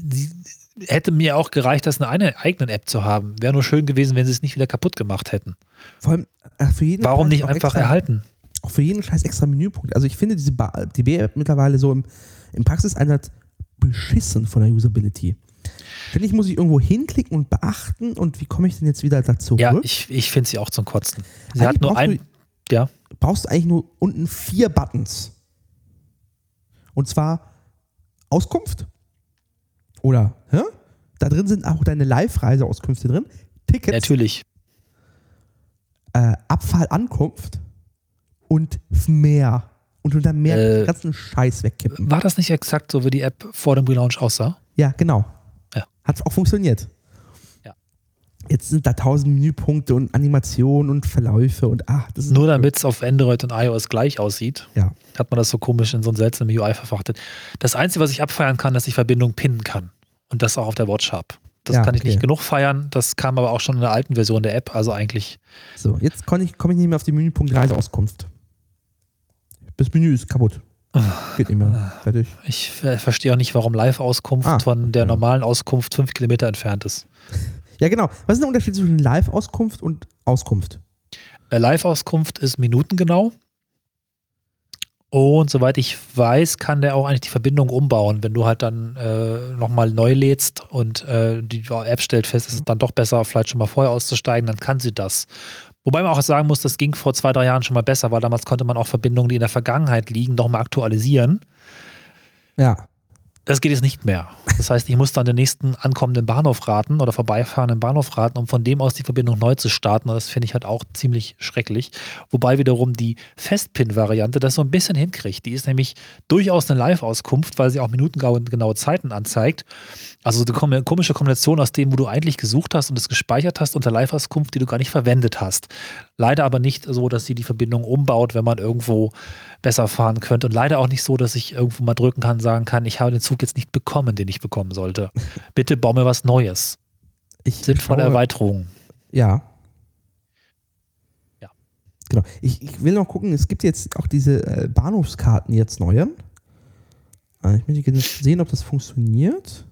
[SPEAKER 1] Hätte mir auch gereicht, das in einer eigenen App zu haben. Wäre nur schön gewesen, wenn sie es nicht wieder kaputt gemacht hätten.
[SPEAKER 2] Vor allem äh, für jeden
[SPEAKER 1] Warum nicht einfach
[SPEAKER 2] extra,
[SPEAKER 1] erhalten?
[SPEAKER 2] Auch für jeden Scheiß extra Menüpunkt. Also ich finde diese Ba- DB-App mittlerweile so im, im Praxiseinsatz beschissen von der Usability. Ständig muss ich irgendwo hinklicken und beachten und wie komme ich denn jetzt wieder dazu?
[SPEAKER 1] Ja, ich, ich finde sie auch zum Kotzen. Sie
[SPEAKER 2] Eigentlich
[SPEAKER 1] hat nur
[SPEAKER 2] brauchst
[SPEAKER 1] ein. Ja,
[SPEAKER 2] brauchst du eigentlich nur unten vier Buttons. Und zwar Auskunft. Oder, hä? Da drin sind auch deine Live-Reiseauskünfte drin. Tickets,
[SPEAKER 1] natürlich.
[SPEAKER 2] äh, Abfall, Ankunft und mehr. Und unter mehr
[SPEAKER 1] Äh,
[SPEAKER 2] den ganzen Scheiß wegkippen.
[SPEAKER 1] War das nicht exakt so, wie die App vor dem Relaunch aussah?
[SPEAKER 2] Ja, genau.
[SPEAKER 1] Ja.
[SPEAKER 2] Hat auch funktioniert.
[SPEAKER 1] Ja.
[SPEAKER 2] Jetzt sind da tausend Menüpunkte und Animationen und Verläufe und ach, das ist
[SPEAKER 1] Nur damit es auf Android und iOS gleich aussieht,
[SPEAKER 2] Ja.
[SPEAKER 1] hat man das so komisch in so ein seltsames UI verfachtet. Das Einzige, was ich abfeiern kann, dass ich Verbindung pinnen kann. Und das auch auf der Watch habe. Das
[SPEAKER 2] Ja,
[SPEAKER 1] kann ich
[SPEAKER 2] okay.
[SPEAKER 1] nicht genug feiern. Das kam aber auch schon in der alten Version der App. Also eigentlich,
[SPEAKER 2] So, jetzt komme ich, komm ich nicht mehr auf den Menüpunkt Reiseauskunft. Das Menü ist kaputt. Geht nicht mehr. Fertig.
[SPEAKER 1] ich verstehe auch nicht, warum Live-Auskunft
[SPEAKER 2] Ah,
[SPEAKER 1] von der
[SPEAKER 2] ja.
[SPEAKER 1] normalen Auskunft fünf Kilometer entfernt ist.
[SPEAKER 2] Ja, genau. Was ist der Unterschied zwischen Live-Auskunft und Auskunft?
[SPEAKER 1] Äh, Live-Auskunft ist minutengenau. Und soweit ich weiß, kann der auch eigentlich die Verbindung umbauen. Wenn du halt dann äh, nochmal neu lädst und äh, die App stellt fest, es ist dann doch besser, vielleicht schon mal vorher auszusteigen, dann kann sie das. Wobei man auch sagen muss, das ging vor zwei, drei Jahren schon mal besser, weil damals konnte man auch Verbindungen, die in der Vergangenheit liegen, nochmal aktualisieren.
[SPEAKER 2] Ja.
[SPEAKER 1] Das geht jetzt nicht mehr. Das heißt, ich muss dann den nächsten ankommenden Bahnhof raten oder vorbeifahrenden Bahnhof raten, um von dem aus die Verbindung neu zu starten. Und das finde ich halt auch ziemlich schrecklich. Wobei wiederum die Festpin-Variante das so ein bisschen hinkriegt. Die ist nämlich durchaus eine Live-Auskunft, weil sie auch minutengenaue Zeiten anzeigt. Also eine kom- komische Kombination aus dem, wo du eigentlich gesucht hast und es gespeichert hast, und der Live-Auskunft, die du gar nicht verwendet hast. Leider aber nicht so, dass sie die Verbindung umbaut, wenn man irgendwo besser fahren könnte. Und leider auch nicht so, dass ich irgendwo mal drücken kann, sagen kann, ich habe den Zug jetzt nicht bekommen, den ich bekommen sollte. Bitte bau mir was Neues.
[SPEAKER 2] Ich
[SPEAKER 1] Sinnvolle
[SPEAKER 2] schaue-
[SPEAKER 1] Erweiterung.
[SPEAKER 2] Ja.
[SPEAKER 1] Ja.
[SPEAKER 2] Genau. Ich, ich will noch gucken, es gibt jetzt auch diese äh, Bahnhofskarten jetzt neue. Äh, ich möchte gerne sehen, ob das funktioniert.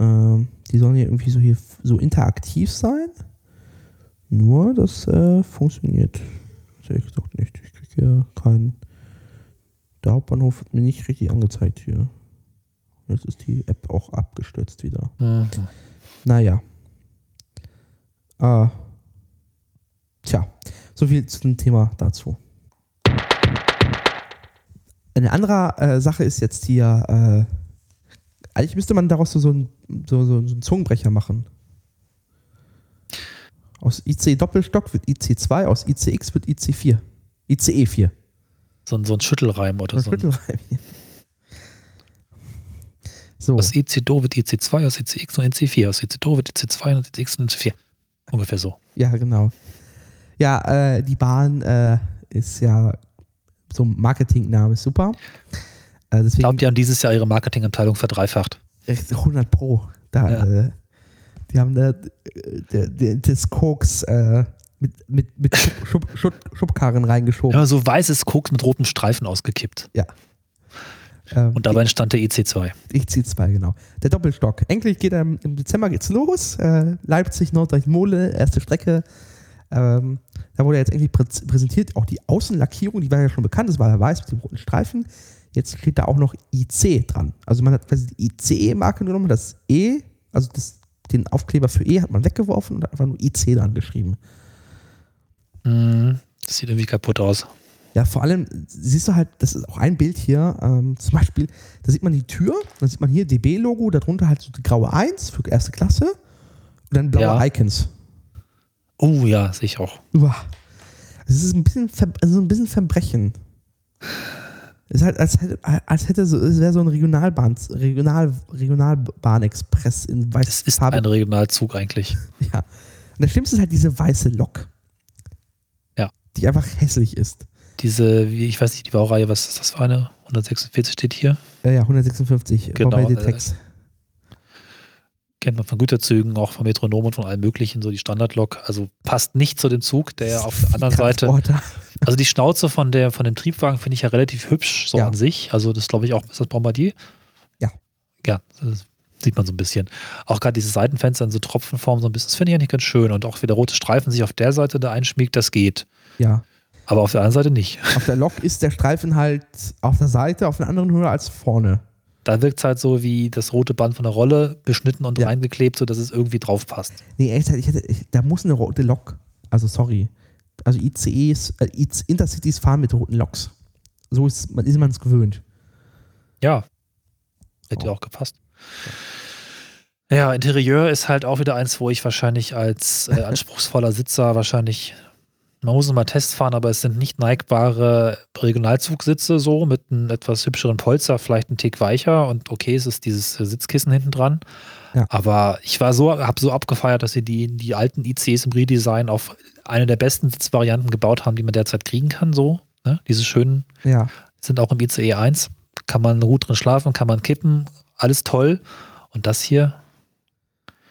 [SPEAKER 2] Ähm, die sollen ja irgendwie so hier so interaktiv sein. Nur, das äh, funktioniert. Ehrlich gesagt nicht. Hier keinen. Der Hauptbahnhof wird mir nicht richtig angezeigt hier. Jetzt ist die App auch abgestürzt wieder.
[SPEAKER 1] Mhm.
[SPEAKER 2] Naja. Äh, tja, so viel zu dem Thema dazu. Eine andere äh, Sache ist jetzt hier, äh, eigentlich müsste man daraus so, so, ein, so, so, so einen Zungenbrecher machen. Aus IC Doppelstock wird IC2, aus ICX wird IC4. ICE 4.
[SPEAKER 1] So, ein- so ein Schüttelreim oder
[SPEAKER 2] Das
[SPEAKER 1] so.
[SPEAKER 2] Hier. So.
[SPEAKER 1] Aus IC-Do wird IC2, aus ICX und IC4. Aus IC-Do wird IC2 und ICX und IC4. Ungefähr so.
[SPEAKER 2] Ja, genau. Ja, äh, die Bahn äh, ist ja so ein Marketingname, super. Äh,
[SPEAKER 1] Ich glaube, die haben dieses Jahr ihre Marketingabteilung verdreifacht.
[SPEAKER 2] echt 100 Pro. Da,
[SPEAKER 1] Ja.
[SPEAKER 2] äh, die haben da äh, das Koks äh, mit, mit, mit Schub, Schub, Schub, Schubkarren reingeschoben.
[SPEAKER 1] Immer so weißes Koks mit rotem Streifen ausgekippt.
[SPEAKER 2] Ähm,
[SPEAKER 1] Und dabei entstand der IC2.
[SPEAKER 2] Ich ziehe zwei, genau. Der Doppelstock. Endlich geht er im, Dezember geht's los. Äh, Leipzig, Nordrhein-Mole, erste Strecke. Ähm, da wurde jetzt endlich prä präsentiert. Auch die Außenlackierung, die war ja schon bekannt. Das war ja weiß mit dem roten Streifen. Jetzt steht da auch noch IC dran. Also man hat quasi die ICE-Marke genommen, das E, also das, den Aufkleber für E hat man weggeworfen und hat einfach nur IC dran geschrieben.
[SPEAKER 1] Mhm. Das sieht irgendwie kaputt aus.
[SPEAKER 2] Ja, vor allem siehst du halt, das ist auch ein Bild hier, ähm, zum Beispiel, da sieht man die Tür, dann sieht man hier DB-Logo, darunter halt so die graue 1 für erste Klasse und dann blaue
[SPEAKER 1] Ja.
[SPEAKER 2] Icons.
[SPEAKER 1] Oh ja, sehe ich auch.
[SPEAKER 2] Uah. Es ist ein bisschen, Ver also ein bisschen Verbrechen. Es ist halt, als hätte, als hätte so, es wäre so ein Regionalbahn, Regional, Regionalbahnexpress in weiß
[SPEAKER 1] Das ist
[SPEAKER 2] Farbe.
[SPEAKER 1] ein Regionalzug eigentlich.
[SPEAKER 2] Ja. Und das Schlimmste ist halt diese weiße Lok.
[SPEAKER 1] Ja.
[SPEAKER 2] die einfach hässlich ist.
[SPEAKER 1] Diese, wie, ich weiß nicht, die Baureihe, was ist das für eine? 146 steht hier.
[SPEAKER 2] Äh, ja, 156.
[SPEAKER 1] Genau,
[SPEAKER 2] Bombay
[SPEAKER 1] äh,
[SPEAKER 2] Detex.
[SPEAKER 1] Kennt man von Güterzügen, auch von Metronom und von allem möglichen, so die Standardlok. Also passt nicht zu dem Zug, der ja auf der anderen Seite. Also die Schnauze von, der, von dem Triebwagen finde ich ja relativ hübsch, so
[SPEAKER 2] Ja.
[SPEAKER 1] an sich. Also das glaube ich auch, ist das Bombardier?
[SPEAKER 2] Ja.
[SPEAKER 1] Ja, das sieht man so ein bisschen. Auch gerade diese Seitenfenster in so Tropfenform so ein bisschen, das finde ich eigentlich ganz schön. Und auch wie der rote Streifen sich auf der Seite da einschmiegt, das geht.
[SPEAKER 2] Ja.
[SPEAKER 1] Aber auf der anderen Seite nicht.
[SPEAKER 2] Auf der Lok ist der Streifen halt auf der Seite auf einer anderen Höhe als vorne.
[SPEAKER 1] Da wirkt es halt so wie das rote Band von der Rolle beschnitten und
[SPEAKER 2] Ja.
[SPEAKER 1] reingeklebt, sodass es irgendwie drauf passt.
[SPEAKER 2] Nee, echt, ich hätte, ich, da muss eine rote Lok. Also sorry. Also ICEs, äh, Intercities fahren mit roten Loks. So ist man ist man es gewöhnt.
[SPEAKER 1] Ja. Hätte
[SPEAKER 2] Oh.
[SPEAKER 1] auch gepasst. Ja, Interieur ist halt auch wieder eins, wo ich wahrscheinlich als äh, anspruchsvoller Sitzer wahrscheinlich, man muss mal Test fahren, aber es sind nicht neigbare Regionalzugsitze so mit einem etwas hübscheren Polster, vielleicht ein Tick weicher und okay, es ist dieses äh, Sitzkissen hinten dran.
[SPEAKER 2] Ja.
[SPEAKER 1] Aber ich war so, habe so abgefeiert, dass sie die, die alten ICs im Redesign auf eine der besten Sitzvarianten gebaut haben, die man derzeit kriegen kann, so. Ne? Diese schönen
[SPEAKER 2] Ja.
[SPEAKER 1] sind auch im ICE 1. Kann man gut drin schlafen, kann man kippen, alles toll. Und das hier,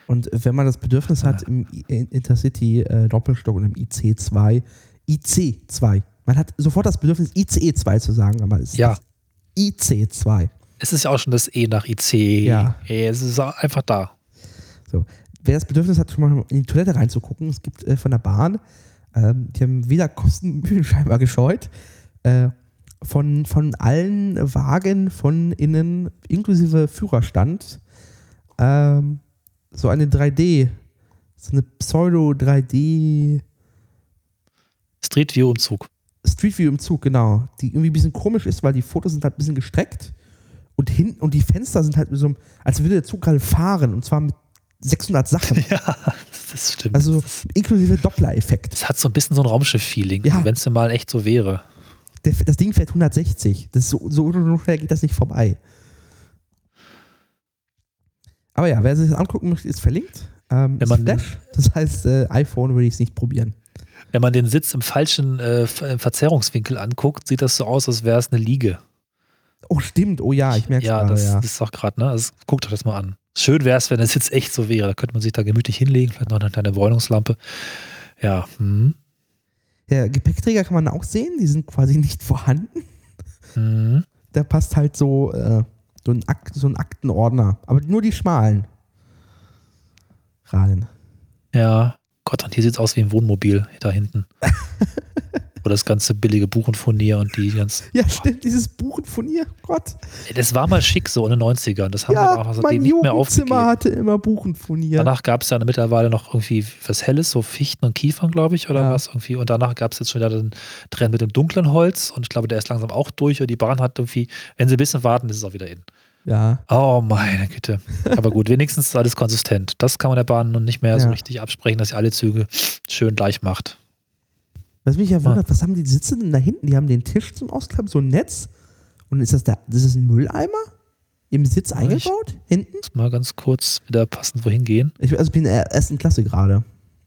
[SPEAKER 2] Und wenn man das Bedürfnis hat, im Intercity äh, Doppelstock und im IC2, IC2, man hat sofort das Bedürfnis, ICE2 zu sagen, aber es ist
[SPEAKER 1] Ja.
[SPEAKER 2] das IC2.
[SPEAKER 1] es ist ja auch schon das E nach ICE.
[SPEAKER 2] Ja.
[SPEAKER 1] Es ist einfach da.
[SPEAKER 2] Wer das Bedürfnis hat, schon mal in die Toilette reinzugucken, es gibt äh, von der Bahn, ähm, die haben weder Kosten Mühen scheinbar gescheut, äh, von, von allen Wagen von innen, inklusive Führerstand, ähm, so eine 3D, so eine Pseudo-3D
[SPEAKER 1] Street View im Zug.
[SPEAKER 2] Street View im Zug, genau, die irgendwie ein bisschen komisch ist, weil die Fotos sind halt ein bisschen gestreckt und hinten und die Fenster sind halt so, einem- als würde der Zug gerade fahren und zwar mit 600 Sachen.
[SPEAKER 1] ja, das stimmt.
[SPEAKER 2] Also inklusive Doppler-Effekt.
[SPEAKER 1] es hat so ein bisschen so ein Raumschiff-Feeling,
[SPEAKER 2] Ja.
[SPEAKER 1] wenn es denn mal echt so wäre.
[SPEAKER 2] Der, das Ding fährt 160. Das so, so, so schnell geht das nicht vorbei. Aber ja, wer sich das angucken möchte, ist verlinkt. Ähm,
[SPEAKER 1] Wenn man-
[SPEAKER 2] Flash, das heißt, äh, iPhone würde ich es nicht probieren.
[SPEAKER 1] Wenn man den Sitz im falschen äh, Ver- Verzerrungswinkel anguckt, sieht das so aus, als wäre es eine Liege.
[SPEAKER 2] Oh, stimmt. Oh ja, ich merke es
[SPEAKER 1] Ja,
[SPEAKER 2] gerade.
[SPEAKER 1] das,
[SPEAKER 2] Ja.
[SPEAKER 1] das ist auch gerade, ne? Also, guckt euch das mal an. Schön wäre es, wenn der Sitz echt so wäre. Da könnte man sich da gemütlich hinlegen, vielleicht noch eine kleine Bräunungslampe. Ja, hm.
[SPEAKER 2] ja, Gepäckträger kann man auch sehen. Die sind quasi nicht vorhanden.
[SPEAKER 1] Hm.
[SPEAKER 2] Da passt halt so, äh, so, ein Akt, so ein Aktenordner. Aber nur die schmalen. Rahmen.
[SPEAKER 1] Ja, Gott, und hier sieht es aus wie ein Wohnmobil da hinten. Wo das ganze billige Buchenfurnier und die ganz.
[SPEAKER 2] Ja, stimmt. Dieses Buchen von ihr. Gott.
[SPEAKER 1] Das war mal schick so in den 90ern. Das haben wir
[SPEAKER 2] Ja,
[SPEAKER 1] auch seitdem nicht mehr aufgegeben.
[SPEAKER 2] hatte immer Buchen von ihr.
[SPEAKER 1] Danach gab es ja mittlerweile noch irgendwie was Helles, so Fichten und Kiefern, glaube ich, oder
[SPEAKER 2] Ja.
[SPEAKER 1] was irgendwie. Und danach gab es jetzt schon wieder den Trend mit dem dunklen Holz und ich glaube, der ist langsam auch durch und die Bahn hat irgendwie, wenn sie ein bisschen warten, ist es auch wieder in.
[SPEAKER 2] Ja.
[SPEAKER 1] Oh meine Güte. Aber gut, wenigstens ist alles konsistent. Das kann man der Bahn nun nicht mehr so
[SPEAKER 2] Ja.
[SPEAKER 1] richtig absprechen, dass sie alle Züge schön gleich macht.
[SPEAKER 2] Was mich ja wundert, was haben die Sitze denn da hinten? Die haben den Tisch zum Ausklappen, so ein Netz. Und ist das da, das ist ein Mülleimer? Im Sitz
[SPEAKER 1] Ja,
[SPEAKER 2] eingebaut? Hinten?
[SPEAKER 1] Muss mal ganz kurz wieder passend wohin gehen.
[SPEAKER 2] Ich also bin in der ersten Klasse gerade.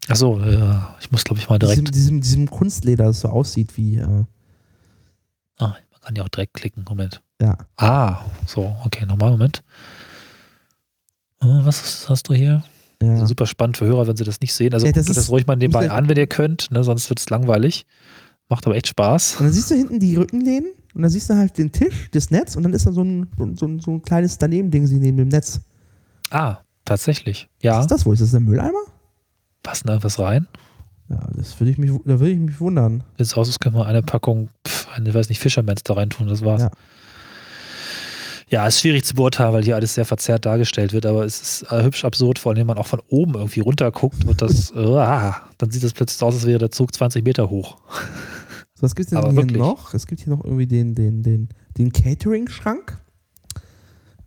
[SPEAKER 1] Achso, ja, ich muss glaube ich mal direkt.
[SPEAKER 2] Diesem, diesem, diesem Kunstleder, das so aussieht wie, äh,
[SPEAKER 1] Ah, man kann ja auch direkt klicken. Moment.
[SPEAKER 2] ja.
[SPEAKER 1] Ah, so, okay, nochmal, Moment. Äh, Was hast du hier?
[SPEAKER 2] Ja.
[SPEAKER 1] Also super spannend für Hörer, wenn sie das nicht sehen. Also
[SPEAKER 2] Ja,
[SPEAKER 1] guckt
[SPEAKER 2] das
[SPEAKER 1] euch das
[SPEAKER 2] ist-
[SPEAKER 1] ruhig mal nebenbei an, wenn ihr könnt, ne? sonst wird es langweilig. Macht aber echt Spaß.
[SPEAKER 2] Und dann siehst du hinten die Rückenlehnen und dann siehst du halt den Tisch, das Netz und dann ist da so ein, so, ein- so, ein, kleines Daneben-Ding sie neben dem Netz.
[SPEAKER 1] Ah, tatsächlich.
[SPEAKER 2] Was
[SPEAKER 1] Ja,
[SPEAKER 2] ist das wohl? Ist das ein Mülleimer?
[SPEAKER 1] passt da was rein?
[SPEAKER 2] Ja, das würde ich mich, da würde ich mich wundern.
[SPEAKER 1] Jetzt aus, als können wir eine Packung, pf, eine, weiß nicht, Fischermans da rein tun, das war's.
[SPEAKER 2] Ja.
[SPEAKER 1] Ja. ist schwierig zu beurteilen, weil hier alles sehr verzerrt dargestellt wird, aber es ist äh, hübsch absurd, vor allem wenn man auch von oben irgendwie runter guckt und das, äh, ah, dann sieht das plötzlich aus, als wäre der Zug 20 Meter hoch.
[SPEAKER 2] So, was gibt es denn hier
[SPEAKER 1] wirklich.
[SPEAKER 2] noch? Es gibt hier noch irgendwie den, den, den, den Catering-Schrank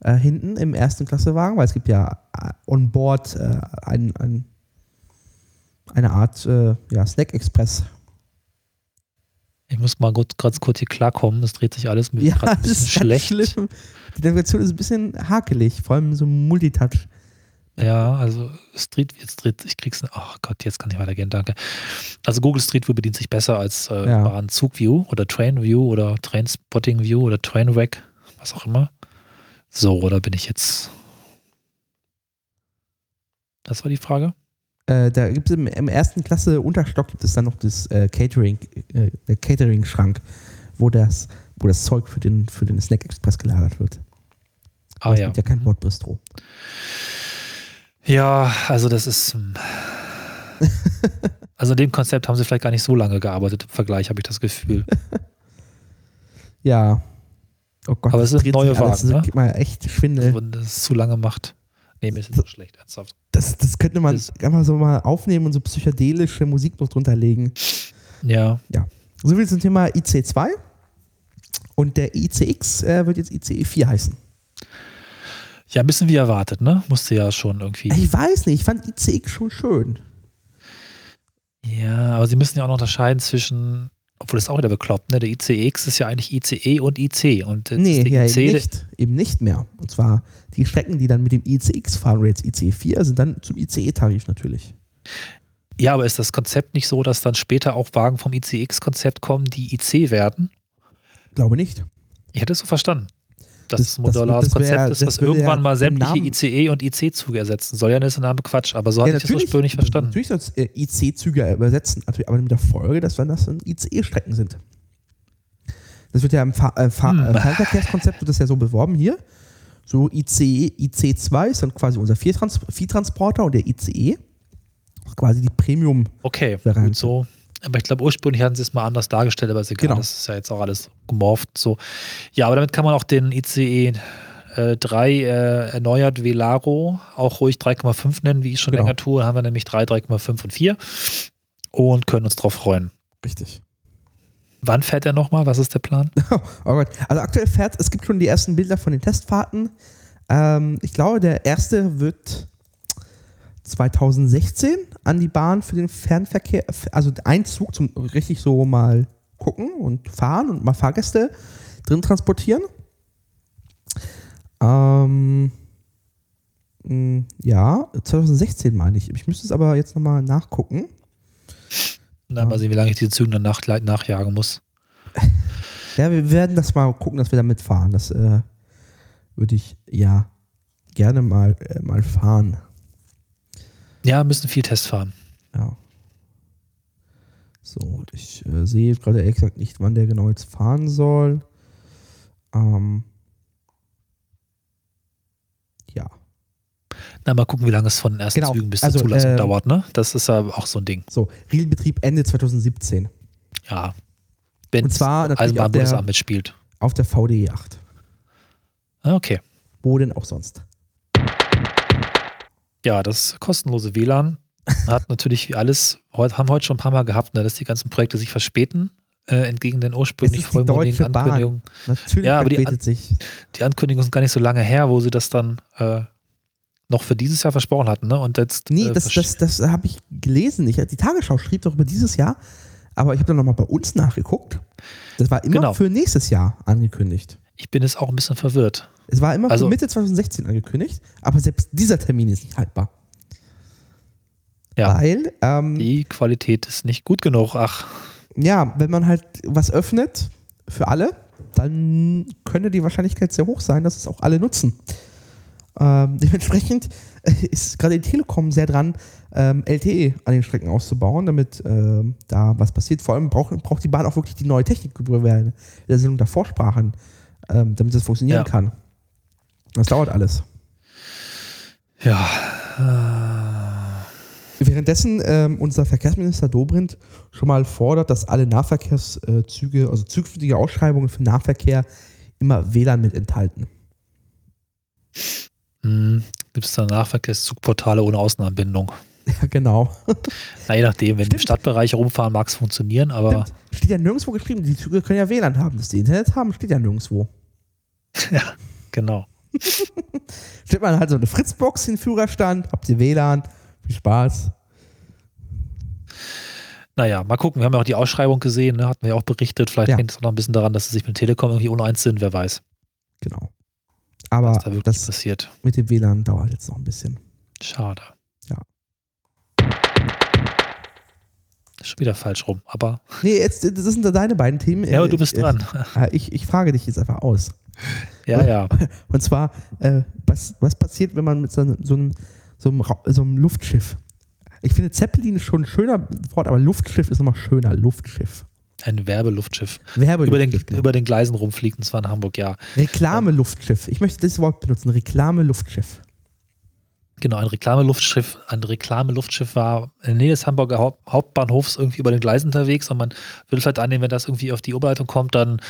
[SPEAKER 2] äh, hinten im ersten Klassewagen, weil es gibt ja äh, on board äh, ein, ein, eine Art äh, ja, Snack-Express.
[SPEAKER 1] Ich muss mal gut, ganz kurz hier klarkommen, das dreht sich alles mir
[SPEAKER 2] Ja,
[SPEAKER 1] ein bisschen
[SPEAKER 2] ist ganz
[SPEAKER 1] schlecht.
[SPEAKER 2] schlimm. Die Navigation ist ein bisschen hakelig, vor allem so Multitouch.
[SPEAKER 1] Ja, also Street, jetzt dreht, ich krieg's, ach Gott, jetzt kann ich weitergehen, danke. Also Google Street View bedient sich besser als äh,
[SPEAKER 2] Ja.
[SPEAKER 1] Bahnzug-View oder Train-View oder Trainspotting-View oder Trainwreck, was auch immer. So, oder bin ich jetzt. Das war die Frage?
[SPEAKER 2] Äh, da gibt es im, im ersten Klasse Unterstock gibt es dann noch das äh, Catering, äh, der Catering-Schrank, wo das, wo das Zeug für den, für den Snack Express gelagert wird.
[SPEAKER 1] Ah
[SPEAKER 2] es
[SPEAKER 1] ja.
[SPEAKER 2] gibt ja kein Bordbistro.
[SPEAKER 1] Ja, also das ist. hm. Also in dem Konzept haben sie vielleicht gar nicht so lange gearbeitet im Vergleich, habe ich das Gefühl.
[SPEAKER 2] Ja. Oh Gott,
[SPEAKER 1] Aber es
[SPEAKER 2] sich
[SPEAKER 1] neue Wagen,
[SPEAKER 2] Das
[SPEAKER 1] ne?
[SPEAKER 2] mal echt Schwindel.
[SPEAKER 1] Wenn das zu lange macht. Nee, mir ist nicht so schlecht, ernsthaft.
[SPEAKER 2] Das, das könnte man
[SPEAKER 1] Das-
[SPEAKER 2] einfach so mal aufnehmen und so psychedelische Musik noch drunter legen.
[SPEAKER 1] Ja,
[SPEAKER 2] So viel zum Thema IC2. Und der ICX äh, wird jetzt ICE4 heißen.
[SPEAKER 1] ja, ein bisschen wie erwartet, ne? Musste ja schon irgendwie.
[SPEAKER 2] Ich weiß nicht, ich fand ICX schon schön.
[SPEAKER 1] Ja, aber sie müssen ja auch noch unterscheiden zwischen, obwohl das ist auch wieder bekloppt, ne? Der ICX ist ja eigentlich ICE und IC. Und
[SPEAKER 2] Nee, ja,
[SPEAKER 1] IC,
[SPEAKER 2] eben nicht. Eben nicht mehr. Und zwar die Strecken, die dann mit dem ICX fahren, oder jetzt ICE4, sind dann zum ICE-Tarif natürlich.
[SPEAKER 1] Ja, aber ist das Konzept nicht so, dass dann später auch Wagen vom ICX-Konzept kommen, die IC werden?
[SPEAKER 2] Glaube nicht.
[SPEAKER 1] Ich hätte es so verstanden. Dass
[SPEAKER 2] Das-
[SPEAKER 1] das, modulares
[SPEAKER 2] das
[SPEAKER 1] Konzept ist,
[SPEAKER 2] das
[SPEAKER 1] irgendwann
[SPEAKER 2] ja
[SPEAKER 1] mal sämtliche ICE und IC-Züge ersetzen soll. Ja, das ist ein Name Quatsch, aber so hatte ich das ursprünglich verstanden.
[SPEAKER 2] Natürlich soll es äh, IC-Züge übersetzen, aber mit der Folge, dass wenn das ICE-Strecken sind. Das wird ja im Fahr äh, Fahr
[SPEAKER 1] Hm.
[SPEAKER 2] äh, Fernverkehrskonzept wird das ja so beworben hier. So ICE, IC2 ist dann quasi unser Viertrans Viertransporter und der ICE ist quasi die Premium.
[SPEAKER 1] Okay, gut so. Aber ich glaube, ursprünglich hatten sie es mal anders dargestellt, aber ist egal.
[SPEAKER 2] Genau.
[SPEAKER 1] Das ist ja jetzt auch alles gemorpht. So. Ja, aber damit kann man auch den ICE äh, 3 äh, erneuert Velaro auch ruhig 3,5 nennen, wie ich schon
[SPEAKER 2] Genau.
[SPEAKER 1] länger tue. Haben wir nämlich 3, 3,5 und 4 und können uns drauf freuen.
[SPEAKER 2] Richtig.
[SPEAKER 1] Wann fährt er nochmal? Was ist der Plan?
[SPEAKER 2] Oh Gott. Also aktuell fährt, es gibt schon die ersten Bilder von den Testfahrten. Ähm, ich glaube, der erste wird 2016 an die Bahn für den Fernverkehr, also ein Zug zum richtig so mal gucken und fahren und mal Fahrgäste drin transportieren. Ähm, mh, ja, 2016 meine ich. Ich müsste es aber jetzt nochmal nachgucken.
[SPEAKER 1] Na, mal sehen, wie lange ich diese Züge dann nach, nachjagen muss.
[SPEAKER 2] Ja, wir werden das mal gucken, dass wir da mitfahren. Das äh, würde ich ja gerne mal, äh, mal fahren.
[SPEAKER 1] Ja, müssen viel Test fahren.
[SPEAKER 2] Ja. So, ich äh, sehe gerade ehrlich gesagt nicht, wann der genau jetzt fahren soll. Ähm, ja.
[SPEAKER 1] Na, mal gucken, wie lange es von den ersten
[SPEAKER 2] Genau,
[SPEAKER 1] Zügen bis
[SPEAKER 2] also,
[SPEAKER 1] zur Zulassung
[SPEAKER 2] ähm,
[SPEAKER 1] dauert, ne? Das ist ja auch so ein Ding.
[SPEAKER 2] So, Regelbetrieb Ende 2017.
[SPEAKER 1] Ja. Wenn
[SPEAKER 2] Und zwar
[SPEAKER 1] Eisenbahnbundesamt mitspielt.
[SPEAKER 2] Auf der VDE 8.
[SPEAKER 1] Ah, Okay.
[SPEAKER 2] Wo denn auch sonst?
[SPEAKER 1] Ja, das kostenlose WLAN hat natürlich wie alles, heute, haben heute schon ein paar Mal gehabt, ne, dass die ganzen Projekte sich verspäten, äh, entgegen den ursprünglich
[SPEAKER 2] ist
[SPEAKER 1] vollmundigen. Ankündigungen.
[SPEAKER 2] Natürlich
[SPEAKER 1] Ja, aber die
[SPEAKER 2] verspätet sich.
[SPEAKER 1] Die Ankündigungen sind gar nicht so lange her, wo sie das dann äh, noch für dieses Jahr versprochen hatten, ne? Und jetzt.
[SPEAKER 2] Nee,
[SPEAKER 1] äh,
[SPEAKER 2] das, das, das habe ich gelesen. Ich, die Tagesschau schrieb doch über dieses Jahr, aber ich habe dann nochmal bei uns nachgeguckt. Das war immer
[SPEAKER 1] Genau.
[SPEAKER 2] für nächstes Jahr angekündigt.
[SPEAKER 1] ich bin jetzt auch ein bisschen verwirrt.
[SPEAKER 2] Es war immer
[SPEAKER 1] Also-
[SPEAKER 2] für Mitte 2016 angekündigt, aber selbst dieser Termin ist nicht haltbar.
[SPEAKER 1] Ja.
[SPEAKER 2] Weil, ähm,
[SPEAKER 1] Die Qualität ist nicht gut genug. Ach,
[SPEAKER 2] ja, wenn man halt was öffnet für alle, dann könnte die Wahrscheinlichkeit sehr hoch sein, dass es auch alle nutzen. Ähm, dementsprechend ist gerade die Telekom sehr dran, ähm, LTE an den Strecken auszubauen, damit ähm, da was passiert. Vor allem braucht, braucht die Bahn auch wirklich die neue Technik, worüber wir in der Sendung davor sprachen, ähm, damit das funktionieren
[SPEAKER 1] Ja.
[SPEAKER 2] kann. Das dauert alles.
[SPEAKER 1] ja.
[SPEAKER 2] Währenddessen ähm, unser Verkehrsminister Dobrindt schon mal fordert, dass alle Nahverkehrszüge, also zukünftige Ausschreibungen für Nahverkehr immer WLAN mit enthalten.
[SPEAKER 1] Hm, Gibt es da Nahverkehrszugportale ohne Außenanbindung?
[SPEAKER 2] Ja, genau.
[SPEAKER 1] Na, je nachdem, wenn im
[SPEAKER 2] Stimmt.
[SPEAKER 1] Stadtbereich rumfahren, mag es funktionieren, aber
[SPEAKER 2] Stimmt. Steht ja nirgendwo geschrieben, die Züge können ja WLAN haben. Dass die Internet haben, steht ja nirgendwo.
[SPEAKER 1] genau.
[SPEAKER 2] Stellt man halt so eine Fritzbox in den Führerstand, habt ihr WLAN, viel Spaß.
[SPEAKER 1] Naja, mal gucken. Wir haben ja auch die Ausschreibung gesehen, ne? hatten wir ja auch berichtet. Vielleicht
[SPEAKER 2] Ja.
[SPEAKER 1] hängt es auch noch ein bisschen daran, dass sie sich mit Telekom irgendwie ohne eins sind, wer weiß,
[SPEAKER 2] Genau. Aber
[SPEAKER 1] da
[SPEAKER 2] das
[SPEAKER 1] passiert.
[SPEAKER 2] mit dem WLAN dauert jetzt noch ein bisschen.
[SPEAKER 1] Schade.
[SPEAKER 2] Ja.
[SPEAKER 1] Schon wieder falsch rum, aber.
[SPEAKER 2] Nee, jetzt, das sind deine beiden Themen.
[SPEAKER 1] Ja, aber du bist
[SPEAKER 2] Äh,
[SPEAKER 1] dran.
[SPEAKER 2] äh, Ich, ich frage dich jetzt einfach aus.
[SPEAKER 1] Ja, ja.
[SPEAKER 2] Und zwar, äh, was, was passiert, wenn man mit so einem, so einem, so einem, so einem Luftschiff. Ich finde, Zeppelin ist schon ein schöner Wort, aber Luftschiff ist nochmal schöner. Luftschiff.
[SPEAKER 1] Ein Werbeluftschiff.
[SPEAKER 2] Werbe
[SPEAKER 1] Über den,
[SPEAKER 2] genau.
[SPEAKER 1] über den Gleisen rumfliegt, und zwar in Hamburg, ja.
[SPEAKER 2] Reklame-Luftschiff. Ich möchte das Wort benutzen. Reklame-Luftschiff.
[SPEAKER 1] Genau, ein Reklameluftschiff, ein Reklameluftschiff war in der Nähe des Hamburger Haupt Hauptbahnhofs irgendwie über den Gleisen unterwegs und man würde vielleicht annehmen, wenn das irgendwie auf die Oberleitung kommt, dann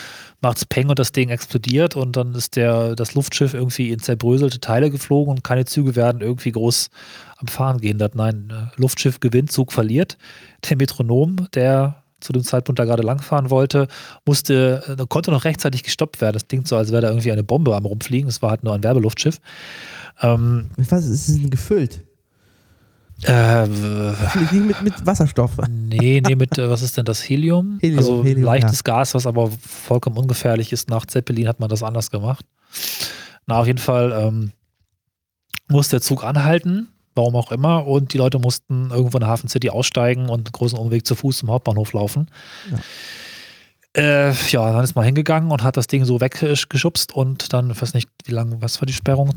[SPEAKER 1] macht es Peng und das Ding explodiert und dann ist der, das Luftschiff irgendwie in zerbröselte Teile geflogen und keine Züge werden irgendwie groß am Fahren gehindert. Nein, äh, Luftschiff gewinnt, Zug verliert. Der Metronom, der zu dem Zeitpunkt da gerade langfahren wollte, musste, äh, konnte noch rechtzeitig gestoppt werden. Das klingt so, als wäre da irgendwie eine Bombe am rumfliegen. Es war halt nur ein Werbeluftschiff. Ähm,
[SPEAKER 2] was ist es denn gefüllt?
[SPEAKER 1] äh,
[SPEAKER 2] Nicht mit, mit Wasserstoff.
[SPEAKER 1] Nee, nee, mit, äh, was ist denn das? Helium?
[SPEAKER 2] Helium,
[SPEAKER 1] also
[SPEAKER 2] Helium,
[SPEAKER 1] leichtes Gas, was aber vollkommen ungefährlich ist. Nach Zeppelin hat man das anders gemacht. Na, auf jeden Fall ähm, muss der Zug anhalten, warum auch immer, und die Leute mussten irgendwo in der Hafen City aussteigen und einen großen Umweg zu Fuß zum Hauptbahnhof laufen.
[SPEAKER 2] Ja.
[SPEAKER 1] Äh, ja, dann ist man hingegangen und hat das Ding so weggeschubst und dann, ich weiß nicht, wie lange, was war die Sperrung?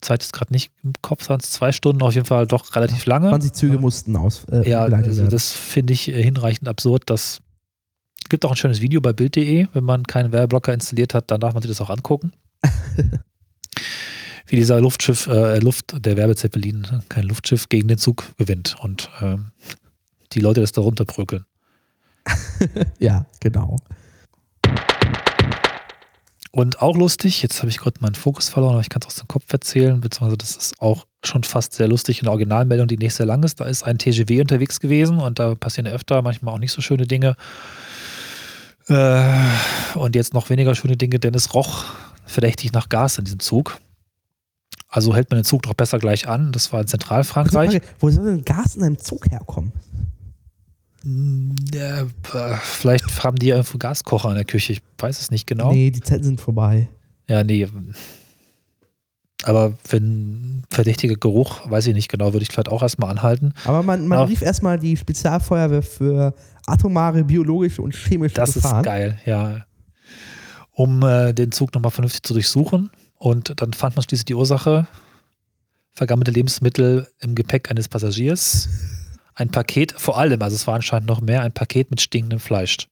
[SPEAKER 1] Zeit ist gerade nicht im Kopf, waren es zwei Stunden, auf jeden Fall doch relativ lange.
[SPEAKER 2] 20 Züge mussten aus. Äh,
[SPEAKER 1] Ja, also
[SPEAKER 2] werden.
[SPEAKER 1] das finde ich äh, hinreichend absurd. Das gibt auch ein schönes Video bei Bild.de. Wenn man keinen Werbeblocker installiert hat, dann darf man sich das auch angucken. Wie dieser Luftschiff, äh, Luft, der Werbezeppelin, kein Luftschiff, gegen den Zug gewinnt und ähm, die Leute das da runterbrökeln.
[SPEAKER 2] ja, genau.
[SPEAKER 1] Und auch lustig, jetzt habe ich gerade meinen Fokus verloren, aber ich kann es aus dem Kopf erzählen, beziehungsweise das ist auch schon fast sehr lustig in der Originalmeldung, die nicht sehr lang ist. Da ist ein TGW unterwegs gewesen und da passieren öfter manchmal auch nicht so schöne Dinge. Äh, und jetzt noch weniger schöne Dinge, denn es roch verdächtig nach Gas in diesem Zug. Also hält man den Zug doch besser gleich an. Das war in Zentralfrankreich.
[SPEAKER 2] Frage, wo soll denn Gas in einem Zug herkommen?
[SPEAKER 1] Ja, äh, vielleicht haben die ja irgendwo Gaskocher in der Küche. Ich weiß es nicht genau.
[SPEAKER 2] Nee, die Zeiten sind vorbei.
[SPEAKER 1] Ja, nee. Aber wenn verdächtiger Geruch, weiß ich nicht genau, würde ich vielleicht auch erstmal anhalten.
[SPEAKER 2] Aber man, man rief erstmal die Spezialfeuerwehr für atomare, biologische und chemische
[SPEAKER 1] Das
[SPEAKER 2] Gefahren.
[SPEAKER 1] ist geil, ja. Um äh, den Zug nochmal vernünftig zu durchsuchen. Und dann fand man schließlich die Ursache: vergammelte Lebensmittel im Gepäck eines Passagiers. Ein Paket, vor allem, also es war anscheinend noch mehr, ein Paket mit stinkendem Fleisch.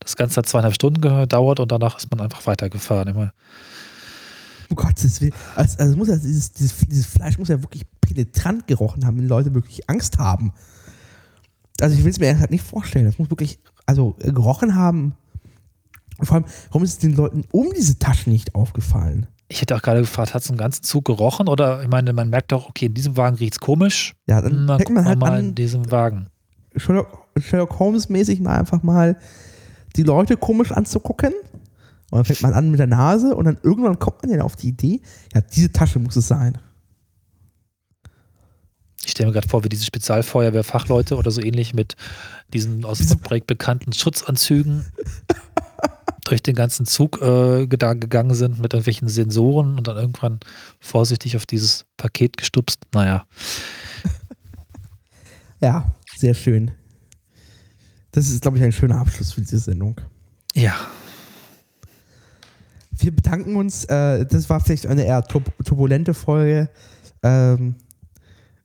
[SPEAKER 1] Das Ganze hat zweieinhalb Stunden gedauert und danach ist man einfach weitergefahren. Immer.
[SPEAKER 2] Um Gottes Willen. Also, also muss ja, dieses, dieses, dieses Fleisch muss ja wirklich penetrant gerochen haben, wenn Leute wirklich Angst haben. Also ich will es mir halt nicht vorstellen. Das muss wirklich, also äh, gerochen haben. Und vor allem, warum ist es den Leuten um diese Taschen nicht aufgefallen?
[SPEAKER 1] Ich hätte auch gerade gefragt, hat es im ganzen Zug gerochen? Oder ich meine, man merkt doch, okay, in diesem Wagen riecht es komisch.
[SPEAKER 2] Ja, dann
[SPEAKER 1] Na,
[SPEAKER 2] man halt
[SPEAKER 1] mal in
[SPEAKER 2] an,
[SPEAKER 1] diesem Wagen.
[SPEAKER 2] Sherlock, Sherlock Holmes-mäßig mal einfach mal die Leute komisch anzugucken. Und dann fängt man an mit der Nase und dann irgendwann kommt man ja auf die Idee, ja, diese Tasche muss es sein.
[SPEAKER 1] Ich stelle mir gerade vor, wie diese Spezialfeuerwehrfachleute oder so ähnlich mit diesen aus dem Projekt bekannten Schutzanzügen durch den ganzen Zug äh, gegangen sind mit irgendwelchen Sensoren und dann irgendwann vorsichtig auf dieses Paket gestupst. Naja,
[SPEAKER 2] Ja, sehr schön. Das ist, glaube ich, ein schöner Abschluss für diese Sendung.
[SPEAKER 1] ja,
[SPEAKER 2] Wir bedanken uns. Äh, das war vielleicht eine eher tur turbulente Folge. Ähm,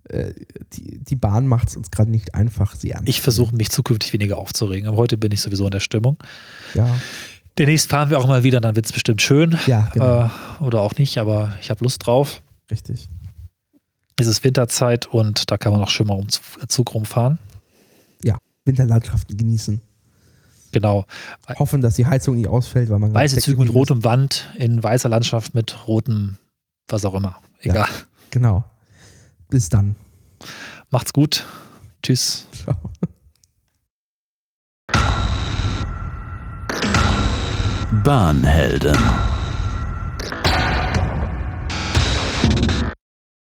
[SPEAKER 2] äh, die, die Bahn macht es uns gerade nicht einfach, sie an.
[SPEAKER 1] ich versuche mich zukünftig weniger aufzuregen, aber heute bin ich sowieso in der Stimmung.
[SPEAKER 2] Ja,
[SPEAKER 1] Demnächst fahren wir auch mal wieder, dann wird es bestimmt schön.
[SPEAKER 2] ja genau.
[SPEAKER 1] Äh, oder auch nicht, aber ich habe Lust drauf.
[SPEAKER 2] richtig.
[SPEAKER 1] Es ist Winterzeit und da kann man auch schön mal um Zug rumfahren.
[SPEAKER 2] Winterlandschaften genießen.
[SPEAKER 1] Genau.
[SPEAKER 2] Hoffen, dass die Heizung nicht ausfällt, weil man
[SPEAKER 1] Weiße Züge mit rotem Wand in weißer Landschaft mit rotem, was auch immer.
[SPEAKER 2] Ja.
[SPEAKER 1] Egal.
[SPEAKER 2] ist. Genau. Bis dann.
[SPEAKER 1] Macht's gut. Tschüss.
[SPEAKER 2] Ciao.
[SPEAKER 3] Bahnhelden.